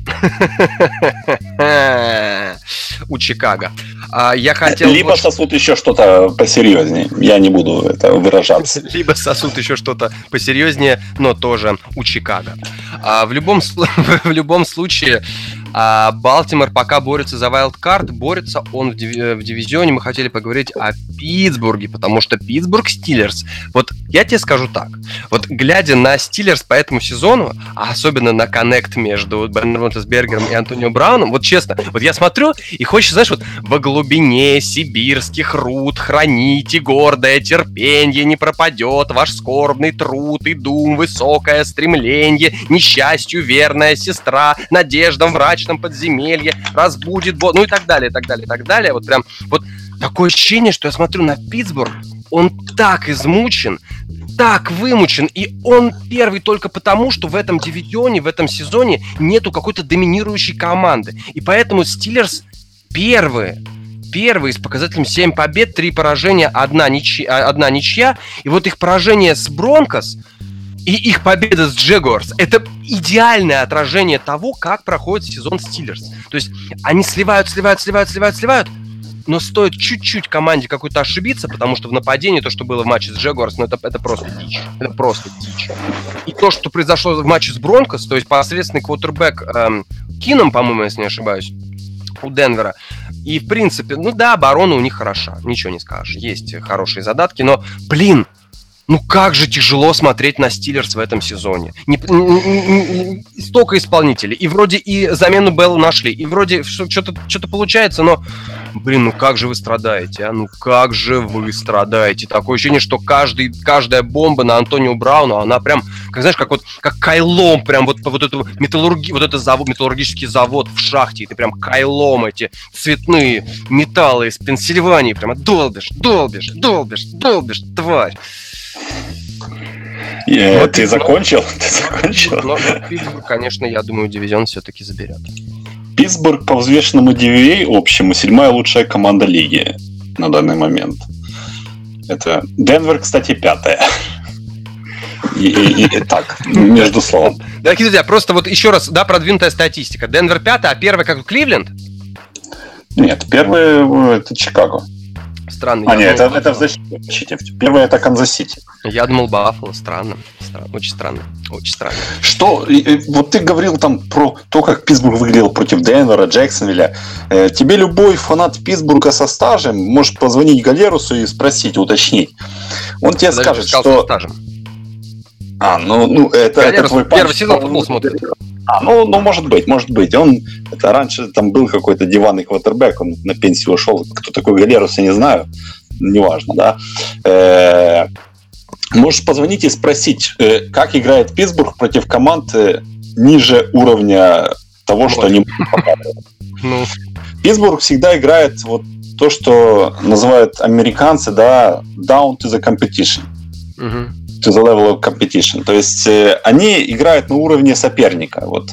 Speaker 1: У Чикаго. А, я хотел...
Speaker 2: Либо вот... сосут еще что-то посерьезнее. Я не буду это выражаться.
Speaker 1: Либо сосут еще что-то посерьезнее, но тоже у Чикаго. А, в, любом, в любом случае, а Балтимор пока борется за вайлдкарт, борется он в, диви- в дивизионе. Мы хотели поговорить о Питтсбурге, потому что Питтсбург Стиллерс. Вот я тебе скажу так. Вот глядя на Стиллерс по этому сезону, а особенно на коннект между Бен Ротесбергером и Антонио Брауном, вот честно, вот я смотрю и хочется, знаешь, вот во глубине сибирских руд храните гордое терпение, не пропадет ваш скорбный труд и дум, высокое стремление, несчастью верная сестра, надеждам врач мрачном подземелье, разбудит бот, ну и так далее, и так далее, и так далее. Вот прям вот такое ощущение, что я смотрю на Питтсбург, он так измучен, так вымучен, и он первый только потому, что в этом дивизионе, в этом сезоне нету какой-то доминирующей команды. И поэтому Стиллерс первые, первые с показателем 7 побед, 3 поражения, одна ничья, одна ничья. И вот их поражение с Бронкос – и их победа с Джегорс – это идеальное отражение того, как проходит сезон Стиллерс. То есть они сливают, сливают, сливают, сливают, сливают, но стоит чуть-чуть команде какой-то ошибиться, потому что в нападении то, что было в матче с Джегорс, ну это, это просто дичь. Это просто дичь. И то, что произошло в матче с Бронкос, то есть посредственный квотербек эм, Кином, по-моему, если не ошибаюсь, у Денвера. И, в принципе, ну да, оборона у них хороша, ничего не скажешь. Есть хорошие задатки, но, блин, ну как же тяжело смотреть на Стиллерс в этом сезоне. Не, не, не, столько исполнителей. И вроде и замену Белла нашли, и вроде что-то что получается, но, блин, ну как же вы страдаете, а? Ну как же вы страдаете. Такое ощущение, что каждый, каждая бомба на Антонио Брауну, она прям, как знаешь, как вот как кайлом, прям вот вот эту металлурги, вот этот завод, металлургический завод в шахте, и ты прям кайлом эти цветные металлы из Пенсильвании прямо долбишь, долбишь, долбишь, долбишь, тварь.
Speaker 2: Yeah, ты закончил? Ты закончил?
Speaker 1: Но, Питтсбург, конечно, я думаю, дивизион все-таки заберет.
Speaker 2: Питтсбург по взвешенному DVOA общему седьмая лучшая команда лиги на данный момент. Это Денвер, кстати, пятая. И, и, и, так, между словом.
Speaker 1: Дорогие друзья, просто вот еще раз, да, продвинутая статистика. Денвер пятая, а первая как Кливленд?
Speaker 2: Нет, первая э, это Чикаго
Speaker 1: странно.
Speaker 2: А, нет, это, это в защите. Первое это Канзас-Сити.
Speaker 1: Я думал Баффало. Странно. странно. Очень странно. Очень странно.
Speaker 2: Что? Вот ты говорил там про то, как Питтсбург выглядел против Денвера, Джексонвилля. Э, тебе любой фанат Питтсбурга со стажем может позвонить Галерусу и спросить, уточнить. Он тебе Даже скажет, что... Стажем. А, ну, ну это, Галерус это твой
Speaker 1: первый сезон футбол смотрит.
Speaker 2: А, ну, ну, может быть, может быть. Он, это раньше там был какой-то диванный квотербек, он на пенсию ушел. Кто такой Галерус, я не знаю. Неважно, да. Э, можешь позвонить и спросить, э, как играет Питтсбург против команд э, ниже уровня того, вот. что они ну. Питтсбург всегда играет вот то, что называют американцы, да, down to the competition. Угу. To the level of competition. То есть э, они играют на уровне соперника. Вот,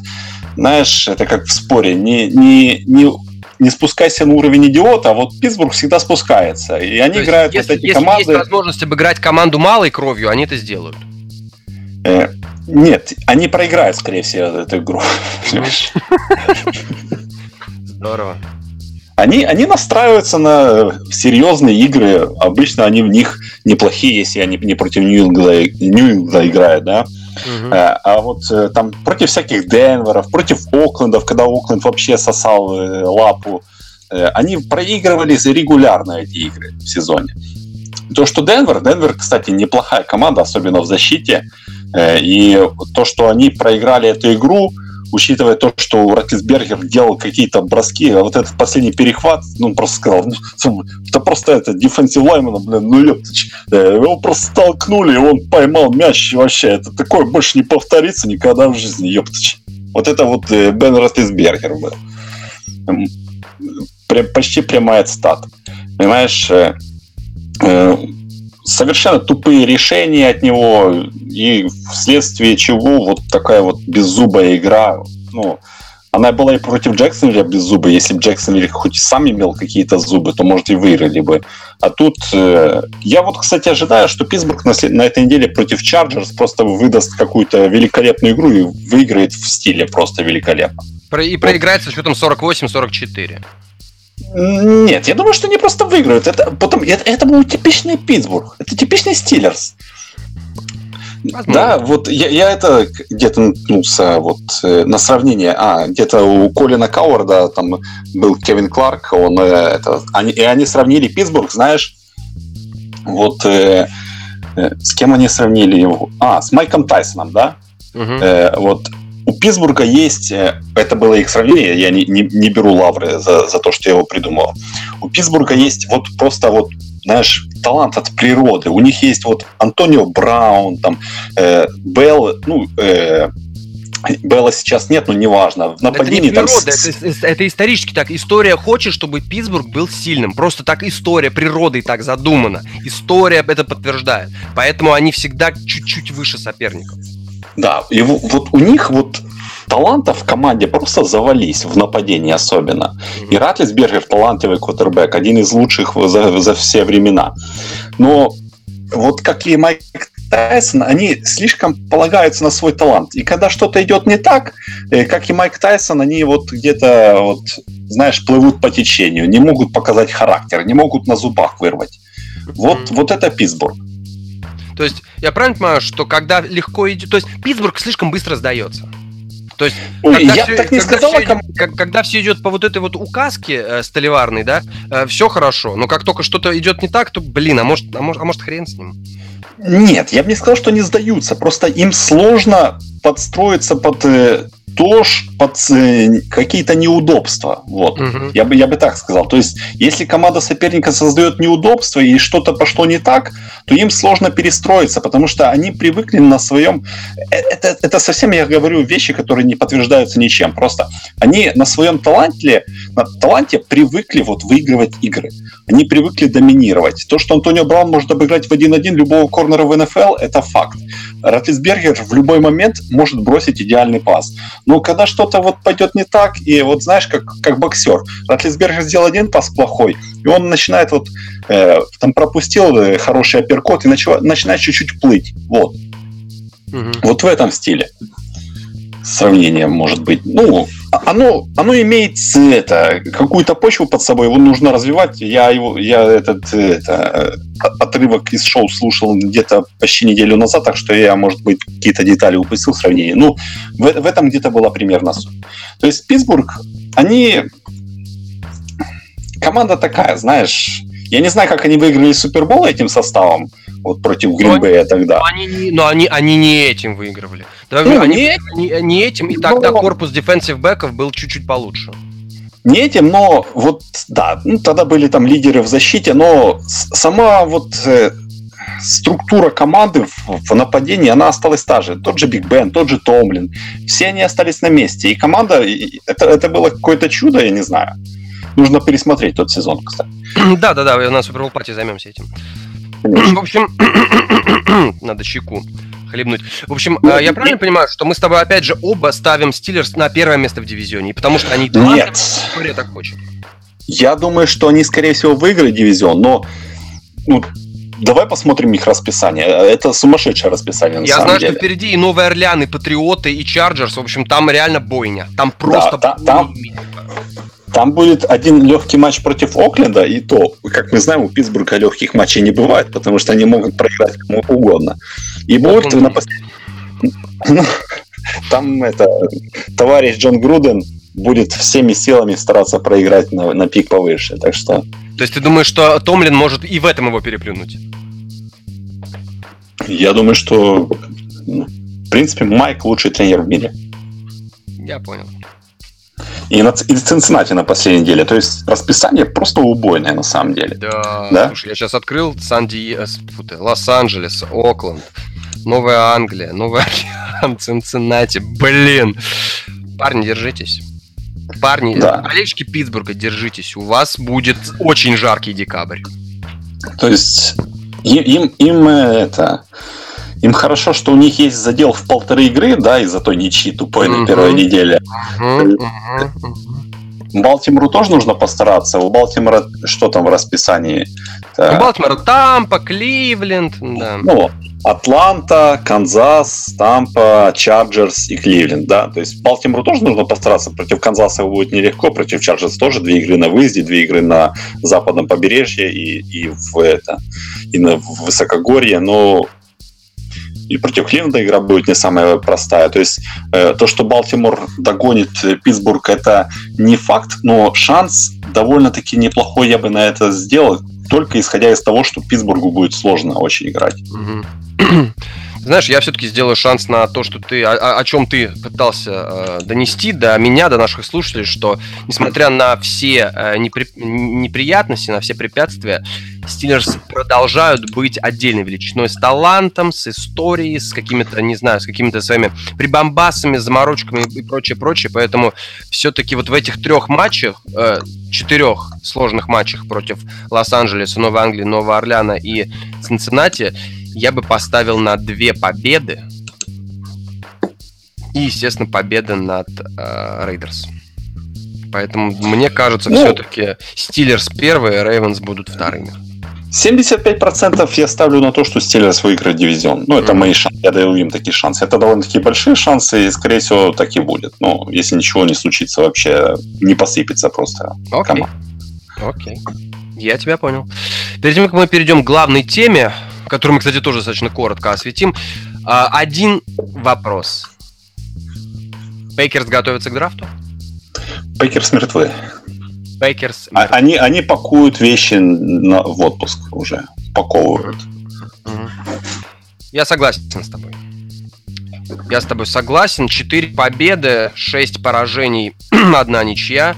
Speaker 2: знаешь, это как в споре. Не, не, не не спускайся на уровень идиота, а вот Питтсбург всегда спускается. И они То играют
Speaker 1: если, вот эти если команды... есть возможность обыграть команду малой кровью, они это сделают.
Speaker 2: Э, нет, они проиграют, скорее всего, эту игру.
Speaker 1: Здорово.
Speaker 2: Они, они настраиваются на серьезные игры. Обычно они в них неплохие, если они не против Нью-Инглда играют, да. Uh-huh. А вот э, там против всяких Денверов, против Оклендов, когда Окленд вообще сосал э, лапу, они проигрывали регулярно эти игры в сезоне. То, что Денвер, Денвер, кстати, неплохая команда, особенно в защите, и то, что они проиграли эту игру, учитывая то, что Ратлисбергер делал какие-то броски, а вот этот последний перехват, ну, просто сказал, ну, это просто это, дефенсив лаймена, блин, ну, ёптыч, его просто столкнули, и он поймал мяч, вообще, это такое больше не повторится никогда в жизни, ёптыч. Вот это вот э, Бен Ратлисбергер был. Почти прямая цитата. Понимаешь, э, э, совершенно тупые решения от него, и вследствие чего вот такая вот беззубая игра, ну, она была и против Джексонвилля беззубая. Если бы Джексонвилл хоть и сам имел какие-то зубы, то, может, и выиграли бы. А тут... Э, я вот, кстати, ожидаю, что Питтсбург на, на этой неделе против Чарджерс просто выдаст какую-то великолепную игру и выиграет в стиле просто великолепно.
Speaker 1: И проиграет вот. со счетом 48-44.
Speaker 2: Нет, я думаю, что они просто выиграют. Это, потом, это, это был типичный Питтсбург. Это типичный Стиллерс. Возможно. Да, вот я, я это где-то наткнулся вот э, на сравнение. А, где-то у Колина Кауарда там был Кевин Кларк, он э, это, они, и они сравнили Питтсбург, знаешь, вот э, э, с кем они сравнили его? А, с Майком Тайсоном, да? Угу. Э, вот у Питтсбурга есть, э, это было их сравнение, я не, не, не беру лавры за, за то, что я его придумал. У Питтсбурга есть вот просто вот знаешь, талант от природы. У них есть вот Антонио Браун, там, э, Белл, ну, э, Белла сейчас нет, но неважно. В нападении
Speaker 1: это не природа, там... это, это исторически так. История хочет, чтобы Питтсбург был сильным. Просто так история природой так задумана. История это подтверждает. Поэтому они всегда чуть-чуть выше соперников.
Speaker 2: Да, и вот у них вот талантов в команде просто завались в нападении особенно. И Ратлисбергер талантливый квотербек, один из лучших за, за все времена. Но вот как и Майк Тайсон, они слишком полагаются на свой талант. И когда что-то идет не так, э, как и Майк Тайсон, они вот где-то, вот, знаешь, плывут по течению, не могут показать характер, не могут на зубах вырвать. Вот, вот это Питтсбург.
Speaker 1: То есть я правильно понимаю, что когда легко идет... То есть Питтсбург слишком быстро сдается. То есть, Ой, когда я все, так не когда сказала, все, как, когда все идет по вот этой вот указке э, столиварной, да, э, все хорошо. Но как только что-то идет не так, то, блин, а может, а может, а может хрен с ним?
Speaker 2: Нет, я бы не сказал, что они сдаются. Просто им сложно подстроиться под э, под э, какие-то неудобства. Вот. Угу. Я, бы, я бы так сказал. То есть, если команда соперника создает неудобства и что-то пошло не так, то им сложно перестроиться, потому что они привыкли на своем... Э, это, это совсем, я говорю, вещи, которые не подтверждаются ничем. Просто они на своем таланте, на таланте привыкли вот выигрывать игры. Они привыкли доминировать. То, что Антонио Браун может обыграть в 1-1 любого корнера в НФЛ, это факт. Ратлисбергер в любой момент может бросить идеальный пас. Но когда что-то вот пойдет не так, и вот знаешь, как, как боксер, Ратлисбергер сделал один пас плохой, и он начинает вот, э, там пропустил э, хороший апперкот и начал, начинает чуть-чуть плыть. Вот. Угу. Вот в этом стиле сравнение может быть. Ну, оно, оно имеет это, какую-то почву под собой, его нужно развивать. Я, его, я этот это, отрывок из шоу слушал где-то почти неделю назад, так что я, может быть, какие-то детали упустил в сравнении. Ну, в, в этом где-то была примерно суть. То есть Питтсбург, они... Команда такая, знаешь... Я не знаю, как они выиграли Супербол этим составом, вот против Гринбея тогда.
Speaker 1: Но они, но они, они не этим выигрывали. Ну, они, не, не, не этим, и тогда но... корпус defensive back ов был чуть-чуть получше.
Speaker 2: Не этим, но вот, да, ну, тогда были там лидеры в защите, но сама вот э, структура команды в, в нападении, она осталась та же. Тот же Биг Бен, тот же Томлин. Все они остались на месте. И команда, это, это было какое-то чудо, я не знаю. Нужно пересмотреть тот сезон, кстати.
Speaker 1: Да, да, да, на Супербол пати займемся этим. В общем, надо чеку хлебнуть. В общем, ну, я правильно понимаю, что мы с тобой опять же оба ставим Стиллерс на первое место в дивизионе, потому что они
Speaker 2: Нет.
Speaker 1: так хочет.
Speaker 2: Я думаю, что они, скорее всего, выиграют дивизион, но ну, давай посмотрим их расписание. Это сумасшедшее расписание, на
Speaker 1: Я
Speaker 2: самом
Speaker 1: знаю,
Speaker 2: деле.
Speaker 1: что впереди и Новый Орлеан, и Патриоты, и Чарджерс. В общем, там реально бойня. Там просто...
Speaker 2: Да, там, там будет один легкий матч против Окленда, и то, как мы знаем, у Питтсбурга легких матчей не бывает, потому что они могут проиграть кому угодно. И будет на пос... Там это товарищ Джон Груден будет всеми силами стараться проиграть на, на пик повыше. Так что.
Speaker 1: То есть ты думаешь, что Томлин может и в этом его переплюнуть?
Speaker 2: Я думаю, что в принципе Майк лучший тренер в мире.
Speaker 1: Я понял.
Speaker 2: И, на, и Цинциннати на последней неделе. То есть расписание просто убойное на самом деле.
Speaker 1: Да. да? Слушай, я сейчас открыл Сан-Ди... Лос-Анджелес, Окленд, Новая Англия, Новый Орлеан, Цинциннати. Блин. Парни, держитесь. Парни, да. болельщики Питтсбурга, держитесь. У вас будет очень жаркий декабрь.
Speaker 2: То есть им, им это... Им хорошо, что у них есть задел в полторы игры, да, из-за той ничьи тупой на первой неделе. Балтимору тоже нужно постараться. У Балтимора что там в расписании?
Speaker 1: У Балтимора Тампа, Кливленд, да.
Speaker 2: Ну, Атланта, Канзас, Тампа, Чарджерс и Кливленд, да. То есть Балтимору тоже нужно постараться. Против Канзаса будет нелегко, против Чарджерс тоже две игры на выезде, две игры на западном побережье и, и в это и на в высокогорье, но и против Кливленда игра будет не самая простая. То есть э, то, что Балтимор догонит Питтсбург, это не факт, но шанс довольно-таки неплохой я бы на это сделал, только исходя из того, что Питтсбургу будет сложно очень играть.
Speaker 1: Знаешь, я все-таки сделаю шанс на то, что ты, о, о чем ты пытался э, донести до меня, до наших слушателей, что несмотря на все э, непри, неприятности, на все препятствия, Стиллерс продолжают быть отдельной величиной с талантом, с историей, с какими-то, не знаю, с какими-то своими прибамбасами, заморочками и прочее, прочее. Поэтому все-таки вот в этих трех матчах, э, четырех сложных матчах против Лос-Анджелеса, Новой Англии, Нового Орлеана и Цинциннати, я бы поставил на две победы. И, естественно, победа над Рейдерс. Э, Поэтому мне кажется, ну, все-таки Стиллерс первые, Рейвенс будут вторыми.
Speaker 2: 75% я ставлю на то, что Стиллерс выиграет дивизион. Ну, это mm-hmm. мои шансы. Я даю им такие шансы. Это довольно-таки большие шансы, и, скорее всего, так и будет. Ну, если ничего не случится, вообще не посыпется просто
Speaker 1: Окей. Окей. Окей. Окей. Я тебя понял. Перед тем, как мы перейдем к главной теме, которую мы, кстати, тоже достаточно коротко осветим. А, один вопрос. Пэкерс готовится к драфту?
Speaker 2: Пэкерс мертвы.
Speaker 1: Пэкерс
Speaker 2: а, они, они пакуют вещи на, в отпуск уже. Паковывают.
Speaker 1: Я согласен с тобой. Я с тобой согласен. Четыре победы, шесть поражений, одна ничья.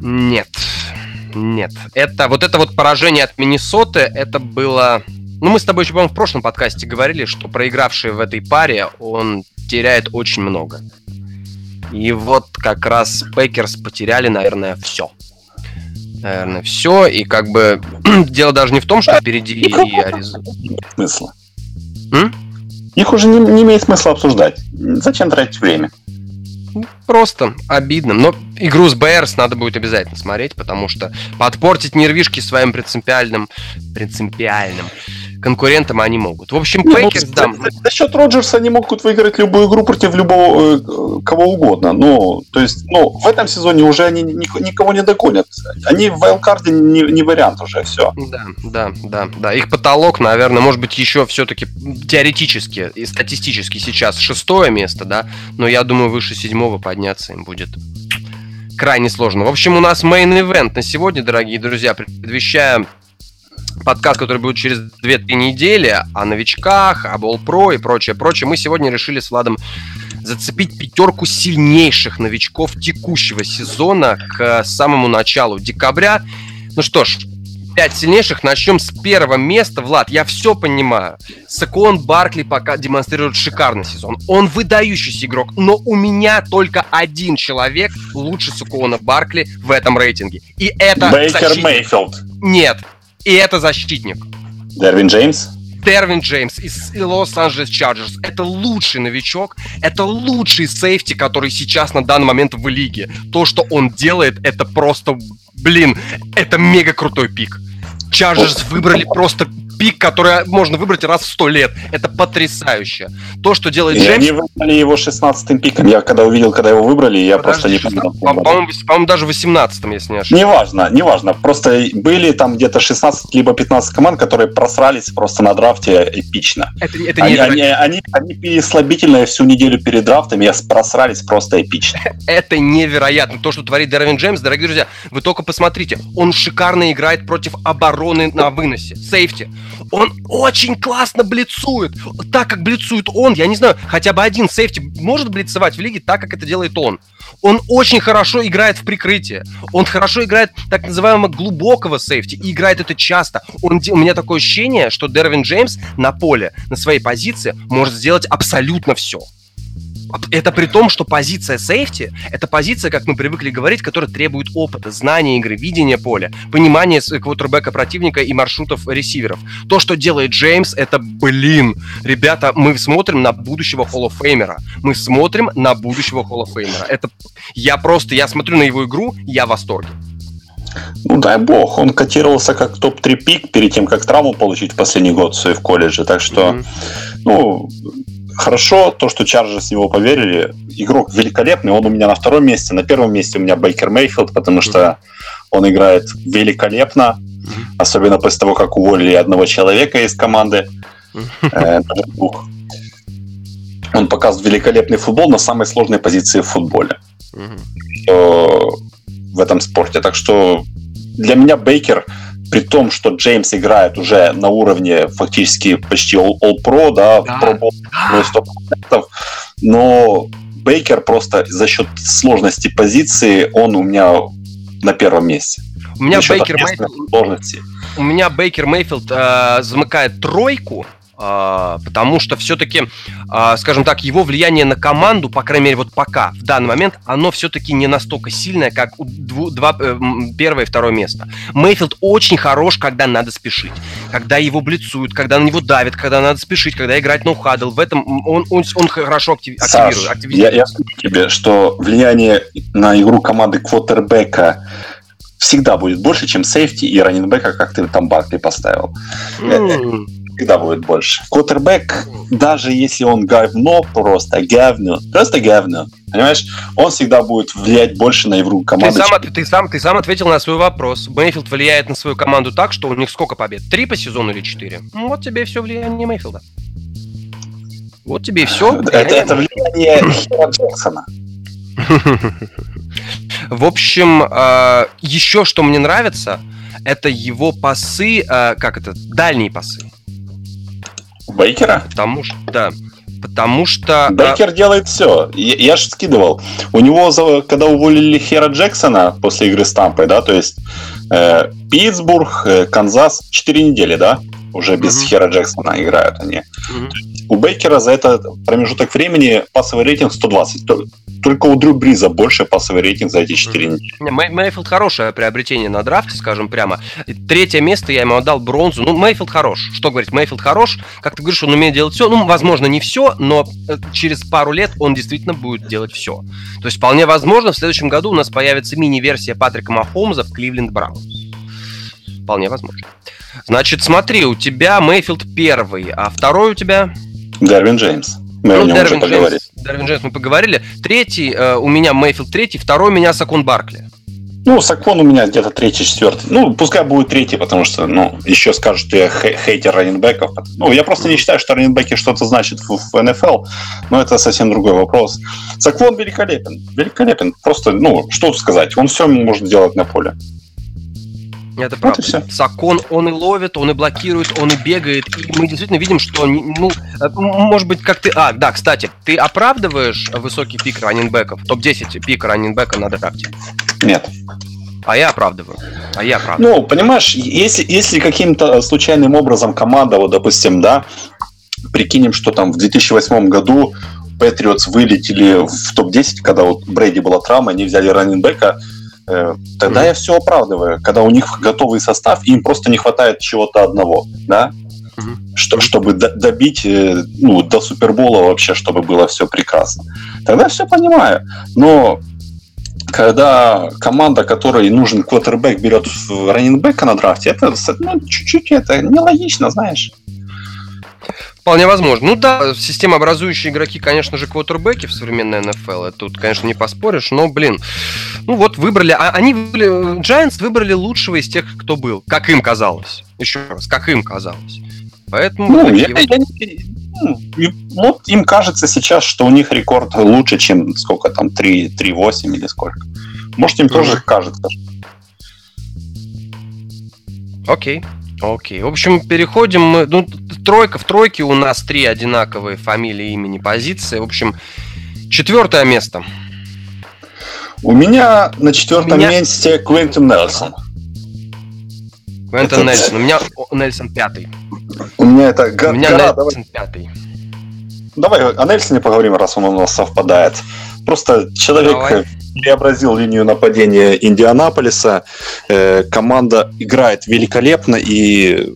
Speaker 1: Нет. Нет. Это вот это вот поражение от Миннесоты, это было... Ну, мы с тобой еще, по-моему, в прошлом подкасте говорили, что проигравший в этой паре, он теряет очень много. И вот как раз Пейкерс потеряли, наверное, все. Наверное, все. И как бы дело даже не в том, что впереди и Аризона.
Speaker 2: Смысла. М? Их уже не, не имеет смысла обсуждать. Зачем тратить время?
Speaker 1: Просто обидно. Но игру с Бэрс надо будет обязательно смотреть, потому что подпортить нервишки своим принципиальным, принципиальным конкурентам они могут. В общем, Пейкерс,
Speaker 2: ну, да. За, за счет Роджерса они могут выиграть любую игру против любого э, кого угодно. Ну, то есть, ну, в этом сезоне уже они ни, никого не догонят. Они в вайлдкарде не, не вариант уже, все.
Speaker 1: Да, да, да, да. Их потолок, наверное, может быть, еще все-таки теоретически и статистически сейчас шестое место, да, но я думаю, выше седьмого подняться им будет крайне сложно. В общем, у нас main event на сегодня, дорогие друзья, предвещая подкаст, который будет через 2-3 недели, о новичках, об All Pro и прочее, прочее. Мы сегодня решили с Владом зацепить пятерку сильнейших новичков текущего сезона к самому началу декабря. Ну что ж, Пять сильнейших. Начнем с первого места. Влад, я все понимаю. Сэкон Баркли пока демонстрирует шикарный сезон. Он выдающийся игрок, но у меня только один человек лучше Сэкона Баркли в этом рейтинге. И это
Speaker 2: Бейкер защитник. Мейфилд.
Speaker 1: Нет. И это защитник.
Speaker 2: Дервин Джеймс?
Speaker 1: Дервин Джеймс из Лос-Анджелес Чарджерс. Это лучший новичок, это лучший сейфти, который сейчас на данный момент в лиге. То, что он делает, это просто, блин, это мега крутой пик. Чарджерс выбрали просто пик, который можно выбрать раз в сто лет. Это потрясающе. То, что делает
Speaker 2: Джеймс... Они выбрали его 16-м пиком. Я когда увидел, когда его выбрали, я Подожди, просто не
Speaker 1: понял. По-моему, по даже 18-м, если не ошибаюсь.
Speaker 2: Неважно, неважно. Просто были там где-то 16 либо 15 команд, которые просрались просто на драфте эпично. Это, это они, не они, они, они пили слабительное всю неделю перед драфтом, и просрались просто эпично.
Speaker 1: Это невероятно. То, что творит Дервин Джеймс, дорогие друзья, вы только посмотрите. Он шикарно играет против обороны на выносе. Сейфти. Он очень классно блицует. Так, как блицует он, я не знаю, хотя бы один сейфти может блицевать в лиге так, как это делает он. Он очень хорошо играет в прикрытие. Он хорошо играет так называемого глубокого сейфти и играет это часто. Он, у меня такое ощущение, что Дервин Джеймс на поле, на своей позиции может сделать абсолютно все. Это при том, что позиция сейфти – это позиция, как мы привыкли говорить, которая требует опыта, знания игры, видения поля, понимания квотербека противника и маршрутов ресиверов. То, что делает Джеймс, это, блин, ребята, мы смотрим на будущего Hall of Famer. Мы смотрим на будущего Hall of Famer. Это я просто, я смотрю на его игру, я в восторге.
Speaker 2: Ну, дай бог, он котировался как топ-3 пик перед тем, как травму получить в последний год в колледже. Так что, mm-hmm. ну, хорошо то, что Чарджерс с него поверили. Игрок великолепный, он у меня на втором месте. На первом месте у меня Бейкер Мейфилд, потому что он играет великолепно, особенно после того, как уволили одного человека из команды. Э, он показывает великолепный футбол на самой сложной позиции в футболе. В этом спорте. Так что для меня Бейкер при том, что Джеймс играет уже на уровне фактически почти All-Pro, да, да. Pro Bowl 100%, но Бейкер просто за счет сложности позиции, он у меня на первом месте.
Speaker 1: У меня Бейкер Мейфилд, у меня Бейкер Мейфилд э, замыкает тройку, потому что все-таки, а, скажем так, его влияние на команду, по крайней мере, вот пока, в данный момент, оно все-таки не настолько сильное, как у дву, два, э, первое и второе место. Мейфилд очень хорош, когда надо спешить, когда его блицуют, когда на него давят, когда надо спешить, когда играть ноу-хадл. В этом он, он, он хорошо актив, активирует.
Speaker 2: Саш. Я, я скажу тебе, что влияние на игру команды квотербека всегда будет больше, чем сейфти и раненбека, как ты там Баркли поставил. Mm всегда будет больше. Квотербек, даже если он говно просто, говно, просто говно, понимаешь, он всегда будет влиять больше на игру команды.
Speaker 1: Ты сам, ты, сам, ты сам ответил на свой вопрос. Мейфилд влияет на свою команду так, что у них сколько побед? Три по сезону или четыре? Вот тебе все влияние Мейфилда. Вот тебе и все.
Speaker 2: Это, это влияние Хера Джексона.
Speaker 1: В общем, а, еще что мне нравится, это его пасы, а, как это, дальние пасы.
Speaker 2: Бейкера?
Speaker 1: Потому что, да. Потому что...
Speaker 2: Бейкер а... делает все. Я, я же скидывал. У него, когда уволили Хера Джексона после игры с Тампой, да, то есть э, Питтсбург, э, Канзас, 4 недели, да, уже без mm-hmm. Хера Джексона играют они. Mm-hmm. У Бейкера за этот промежуток времени пассовый рейтинг 120. Только у Дрю Бриза больше пассовый рейтинг за эти 4 недели.
Speaker 1: Мейфилд хорошее приобретение на драфте, скажем прямо. Третье место я ему отдал бронзу. Ну, Мейфилд хорош. Что говорить, Мейфилд хорош. Как ты говоришь, он умеет делать все. Ну, возможно, не все, но э, через пару лет он действительно будет делать все. То есть, вполне возможно, в следующем году у нас появится мини-версия Патрика Махомза в Кливленд Браунс. Вполне возможно. Значит, смотри, у тебя Мейфилд первый, а второй у тебя...
Speaker 2: Дарвин Джеймс. Мы ну, о нем Дарвин уже поговорили.
Speaker 1: Джеймс, Дарвин Джеймс мы поговорили. Третий э, у меня Мейфилд третий, второй у меня Сакон Баркли.
Speaker 2: Ну, Сакон у меня где-то третий, четвертый. Ну, пускай будет третий, потому что, ну, еще скажут, что я хейтер раненбеков. Ну, я просто не считаю, что раненбеки что-то значит в, в НФЛ, но это совсем другой вопрос. Саквон великолепен, великолепен. Просто, ну, что сказать, он все может делать на поле.
Speaker 1: Это правда. Вот Сакон, он и ловит, он и блокирует, он и бегает. И мы действительно видим, что, ну, э, может быть, как ты... А, да, кстати, ты оправдываешь высокий пик раннинбеков? Топ-10 пик раннинбека на драфте?
Speaker 2: Нет.
Speaker 1: А я оправдываю. А я оправдываю.
Speaker 2: Ну, понимаешь, если, если каким-то случайным образом команда, вот, допустим, да, прикинем, что там в 2008 году Патриотс вылетели в топ-10, когда вот Брейди была травма, они взяли раненбека, э, тогда mm-hmm. я все оправдываю. Когда у них готовый состав, им просто не хватает чего-то одного, да? Что, чтобы добить э, ну, до Супербола вообще, чтобы было все прекрасно. Тогда все понимаю. Но когда команда, которой нужен квотербек, берет раненбека на драфте, это ну, чуть-чуть это нелогично, знаешь.
Speaker 1: Вполне возможно. Ну да, системообразующие игроки, конечно же, квотербеки в современной НФЛ. Тут, конечно, не поспоришь, но, блин, ну вот выбрали, а они выбрали, Giants выбрали лучшего из тех, кто был, как им казалось. Еще раз, как им казалось. Поэтому...
Speaker 2: Ну, я, вот... я, ну, вот им кажется сейчас, что у них рекорд лучше, чем сколько там, 3-8 или сколько. Может, им mm-hmm. тоже кажется.
Speaker 1: Окей. Окей. В общем, переходим мы. Ну, тройка. В тройке у нас три одинаковые фамилии, имени, позиции. В общем, четвертое место.
Speaker 2: У меня на четвертом меня... месте Квентин Нельсон.
Speaker 1: Квентин это... Нельсон. У меня Нельсон пятый.
Speaker 2: У меня это
Speaker 1: У меня Нельсон пятый.
Speaker 2: Давай о Нельсоне поговорим, раз он у нас совпадает. Просто человек Давай. преобразил линию нападения Индианаполиса. Э, команда играет великолепно и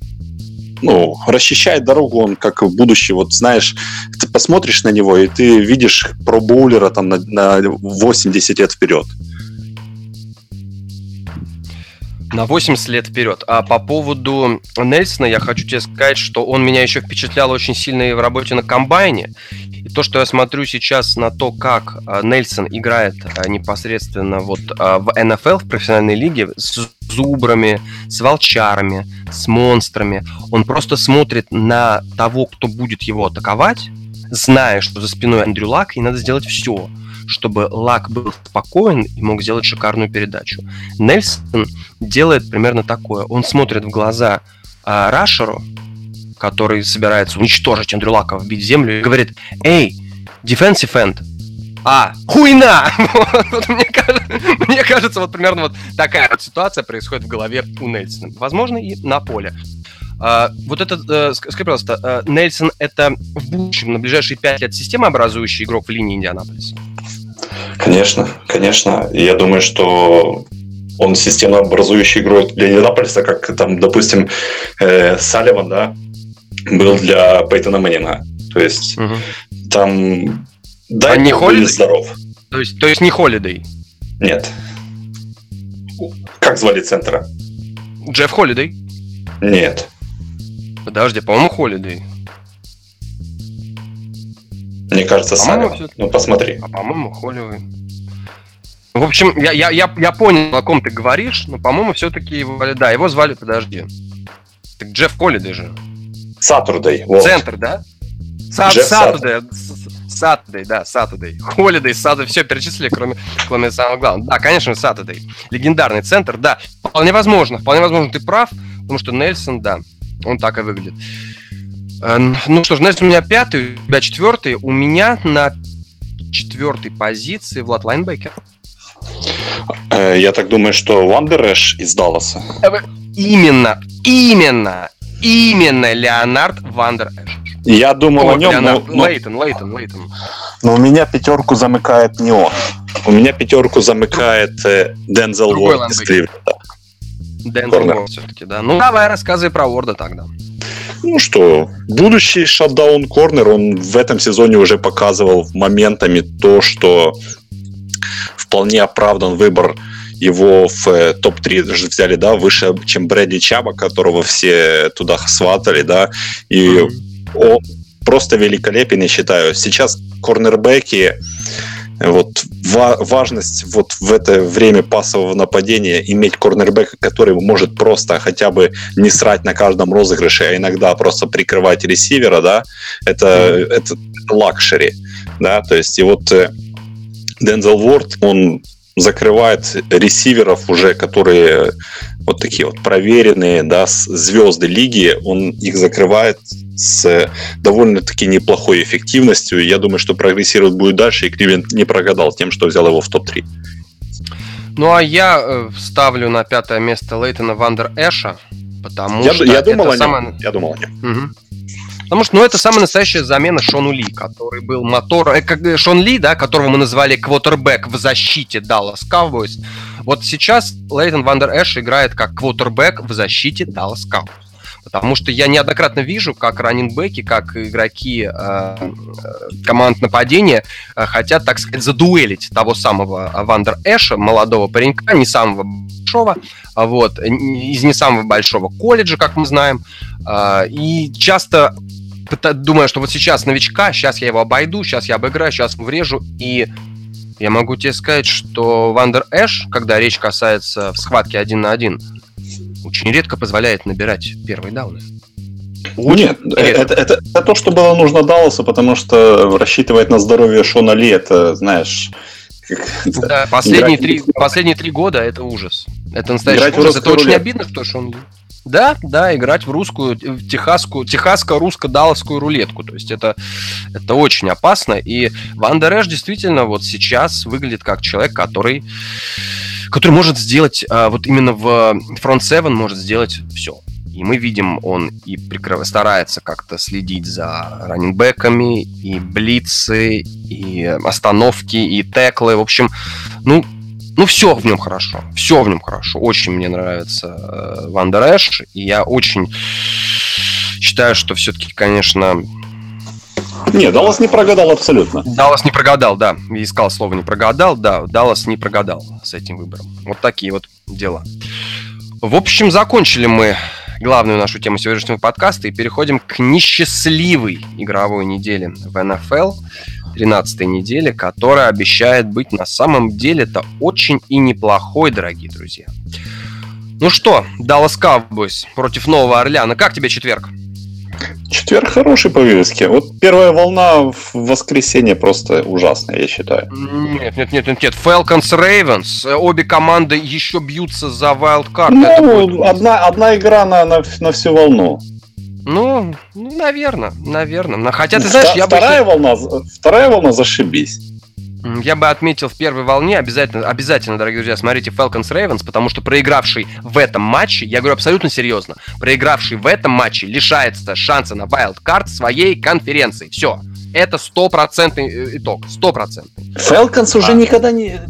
Speaker 2: ну, расчищает дорогу, он как будущий, вот знаешь, ты посмотришь на него, и ты видишь пробоулера там на, на 8-10 лет вперед.
Speaker 1: На 80 лет вперед. А по поводу Нельсона я хочу тебе сказать, что он меня еще впечатлял очень сильно и в работе на комбайне. И то, что я смотрю сейчас на то, как а, Нельсон играет а, непосредственно вот а, в НФЛ, в профессиональной лиге, с зубрами, с волчарами, с монстрами, он просто смотрит на того, кто будет его атаковать, зная, что за спиной Андрю Лак, и надо сделать все, чтобы Лак был спокоен и мог сделать шикарную передачу. Нельсон делает примерно такое. Он смотрит в глаза а, Рашеру, который собирается уничтожить Андрю Лака, вбить землю, и говорит, эй, defensive end, а, хуйна! вот, мне, кажется, мне кажется, вот примерно вот такая вот ситуация происходит в голове у Нельсона. Возможно, и на поле. А, вот этот, э, скажи, пожалуйста, э, Нельсон это в будущем, на ближайшие пять лет системообразующий игрок в линии Индианаполиса?
Speaker 2: Конечно, конечно. Я думаю, что он системообразующий игрок для Индианаполиса, как там, допустим, э, Салливан, да, был для Пейтона Мэннина. То есть угу. там
Speaker 1: дай а не Холидей? здоров. То есть, то есть не Холидей?
Speaker 2: Нет. Как звали центра?
Speaker 1: Джефф Холидей?
Speaker 2: Нет.
Speaker 1: Подожди, по-моему, Холидей.
Speaker 2: Мне кажется, Салливан. Ну, посмотри.
Speaker 1: А, по-моему, Холидей. В общем, я, я, я, я понял, о ком ты говоришь, но, по-моему, все-таки его... Да, его звали, подожди. Так Джефф Холидей же.
Speaker 2: Сатурдей.
Speaker 1: Вот. Центр, да? Сатурдей. Сатурдей, да, Сатурдей. Холидей, Сатурдей, все перечислили, кроме, кроме самого главного. Да, конечно, Сатурдей. Легендарный центр, да. Вполне возможно, вполне возможно, ты прав, потому что Нельсон, да, он так и выглядит. Э, ну что ж, Нельсон у меня пятый, у тебя четвертый. У меня на четвертой позиции Влад, лайнбекер.
Speaker 2: Э, я так думаю, что Вандер Эш из Далласа.
Speaker 1: Именно, именно, именно Леонард Вандер Эш.
Speaker 2: Я думал О, о нем,
Speaker 1: Леонард, но, Лейтон, Лейтон, Лейтон.
Speaker 2: Но у меня пятерку замыкает не он. У меня пятерку замыкает э, Дензел Уорд из Кливленда.
Speaker 1: Уорд все-таки, да. Ну, давай рассказывай про Уорда тогда.
Speaker 2: Ну что, будущий шатдаун корнер, он в этом сезоне уже показывал моментами то, что вполне оправдан выбор его в э, топ-3 даже взяли, да, выше, чем Брэдли Чаба, которого все туда сватали, да, и он просто великолепен, я считаю. Сейчас корнербеки, вот ва- важность вот в это время пасового нападения иметь корнербека, который может просто хотя бы не срать на каждом розыгрыше, а иногда просто прикрывать ресивера, да, это, это, это luxury, да, то есть и вот Дензел Уорд, он закрывает ресиверов уже, которые вот такие вот проверенные, да, звезды лиги, он их закрывает с довольно-таки неплохой эффективностью. Я думаю, что прогрессировать будет дальше, и Кливленд не прогадал тем, что взял его в топ-3.
Speaker 1: Ну, а я э, ставлю на пятое место Лейтона Вандер Эша, потому
Speaker 2: я,
Speaker 1: что
Speaker 2: я думал
Speaker 1: это
Speaker 2: о
Speaker 1: самое...
Speaker 2: нем. Я думал о нем.
Speaker 1: Угу. Потому что, ну, это самая настоящая замена Шону Ли, который был мотор... Э, как, э, Шон Ли, да, которого мы назвали квотербек в защите Dallas Cowboys. Вот сейчас Лейтон Вандер Эш играет как квотербек в защите Dallas Cowboys. Потому что я неоднократно вижу, как раннинбеки, как игроки э, э команд нападения э, хотят, так сказать, задуэлить того самого Вандер Эша, молодого паренька, не самого большого, а вот, из не самого большого колледжа, как мы знаем. Э, и часто думаю, что вот сейчас новичка, сейчас я его обойду, сейчас я обыграю, сейчас врежу, и я могу тебе сказать, что Вандер Эш, когда речь касается в схватке один на один, очень редко позволяет набирать первые дауны.
Speaker 2: Очень Нет, это, это, это то, что было нужно Далласу, потому что рассчитывать на здоровье Шона Ли, это, знаешь...
Speaker 1: Да, последние, три, последние три года это ужас. Это настоящий играть ужас. Это очень обидно, что Шон Ли. Да, да, играть в русскую, в техасскую, техасско-русско-далласскую рулетку. То есть это, это очень опасно. И Ван Дер действительно вот сейчас выглядит как человек, который, который может сделать, а, вот именно в Front 7 может сделать все. И мы видим, он и прикрыв... старается как-то следить за раннинбеками, и блицы, и остановки, и теклы. В общем, ну, ну, все в нем хорошо. Все в нем хорошо. Очень мне нравится э, Ван Эш. И я очень считаю, что все-таки, конечно...
Speaker 2: Не, Даллас не прогадал абсолютно.
Speaker 1: Даллас не прогадал, да. Искал слово не прогадал, да. Даллас не прогадал с этим выбором. Вот такие вот дела. В общем, закончили мы главную нашу тему сегодняшнего подкаста и переходим к несчастливой игровой неделе в НФЛ. 13 недели, которая обещает быть на самом деле-то очень и неплохой, дорогие друзья. Ну что, Dallas Cowboys против Нового Орлеана. Как тебе четверг?
Speaker 2: Четверг хороший по вывеске. Вот первая волна в воскресенье просто ужасная, я считаю.
Speaker 1: Нет, нет, нет, нет, нет. Falcons Ravens. Обе команды еще бьются за wildcard.
Speaker 2: Ну, одна, одна игра на, на, на всю волну.
Speaker 1: Ну, ну, наверное, наверное. Хотя, ты знаешь,
Speaker 2: я вторая бы... волна, вторая волна зашибись.
Speaker 1: Я бы отметил в первой волне обязательно, обязательно, дорогие друзья, смотрите Falcons Ravens, потому что проигравший в этом матче, я говорю абсолютно серьезно, проигравший в этом матче лишается шанса на wild card своей конференции. Все. Это стопроцентный э, итог. Стопроцентный.
Speaker 2: Falcons а. уже никогда не...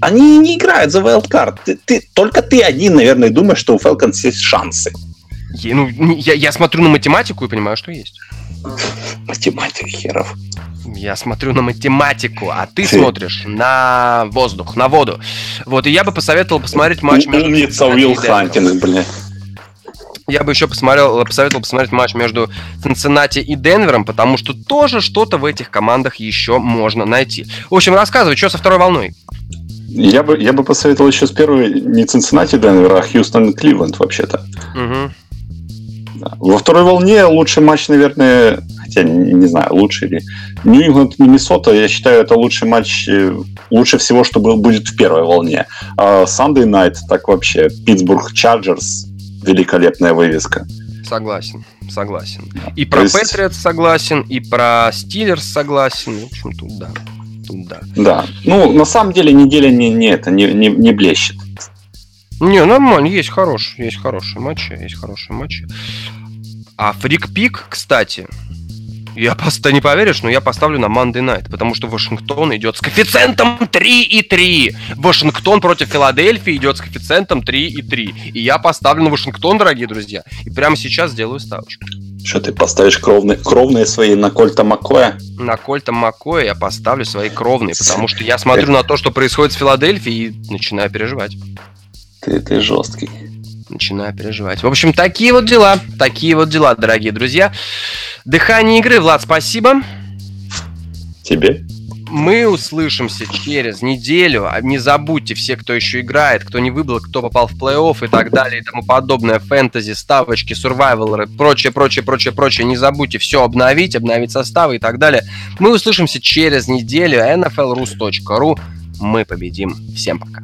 Speaker 2: Они не играют за wildcard. Ты, ты, только ты один, наверное, думаешь, что у Falcons есть шансы.
Speaker 1: Ну, я, я смотрю на математику и понимаю, что есть.
Speaker 2: Математика херов.
Speaker 1: Я смотрю на математику, а ты смотришь на воздух, на воду. Вот, и я бы посоветовал посмотреть матч
Speaker 2: между... Умница Уилл Хантинг, бля.
Speaker 1: Я бы еще посмотрел, посоветовал посмотреть матч между Цинциннати и Денвером, потому что тоже что-то в этих командах еще можно найти. В общем, рассказывай, что со второй волной?
Speaker 2: Я бы, я бы посоветовал еще с первой не Цинциннати Денвер, а Хьюстон Кливленд вообще-то. Угу. Во второй волне лучший матч, наверное, хотя не, не знаю, лучший ли. Нью-Ингланд, Миннесота, я считаю, это лучший матч, э, лучше всего, что был, будет в первой волне. Sunday Night, так вообще, Питтсбург Чарджерс, великолепная вывеска.
Speaker 1: Согласен, согласен. И про есть... Патриотс согласен, и про Стиллерс согласен. В общем, тут да. Тут да.
Speaker 2: Да. Ну, на самом деле, неделя не, не, это, не, не, не блещет.
Speaker 1: Не, нормально, есть хорошие, есть хорошие матчи, есть хорошие матчи. А Фрик Пик, кстати, я просто не поверишь, но я поставлю на Monday Night, потому что Вашингтон идет с коэффициентом 3,3. Вашингтон против Филадельфии идет с коэффициентом 3,3. И я поставлю на Вашингтон, дорогие друзья. И прямо сейчас сделаю ставочку.
Speaker 2: Что ты поставишь кровные, кровные свои на Кольта Макоя?
Speaker 1: На Кольта Макоя я поставлю свои кровные, потому что я смотрю на то, что происходит в Филадельфии и начинаю переживать.
Speaker 2: Ты, ты жесткий.
Speaker 1: Начинаю переживать. В общем, такие вот дела. Такие вот дела, дорогие друзья. Дыхание игры. Влад, спасибо.
Speaker 2: Тебе.
Speaker 1: Мы услышимся через неделю. А не забудьте, все, кто еще играет, кто не выбрал, кто попал в плей-офф и так далее, и тому подобное, фэнтези, ставочки, сурвайвалеры, прочее, прочее, прочее, прочее. Не забудьте все обновить, обновить составы и так далее. Мы услышимся через неделю. nflrus.ru. Мы победим. Всем пока.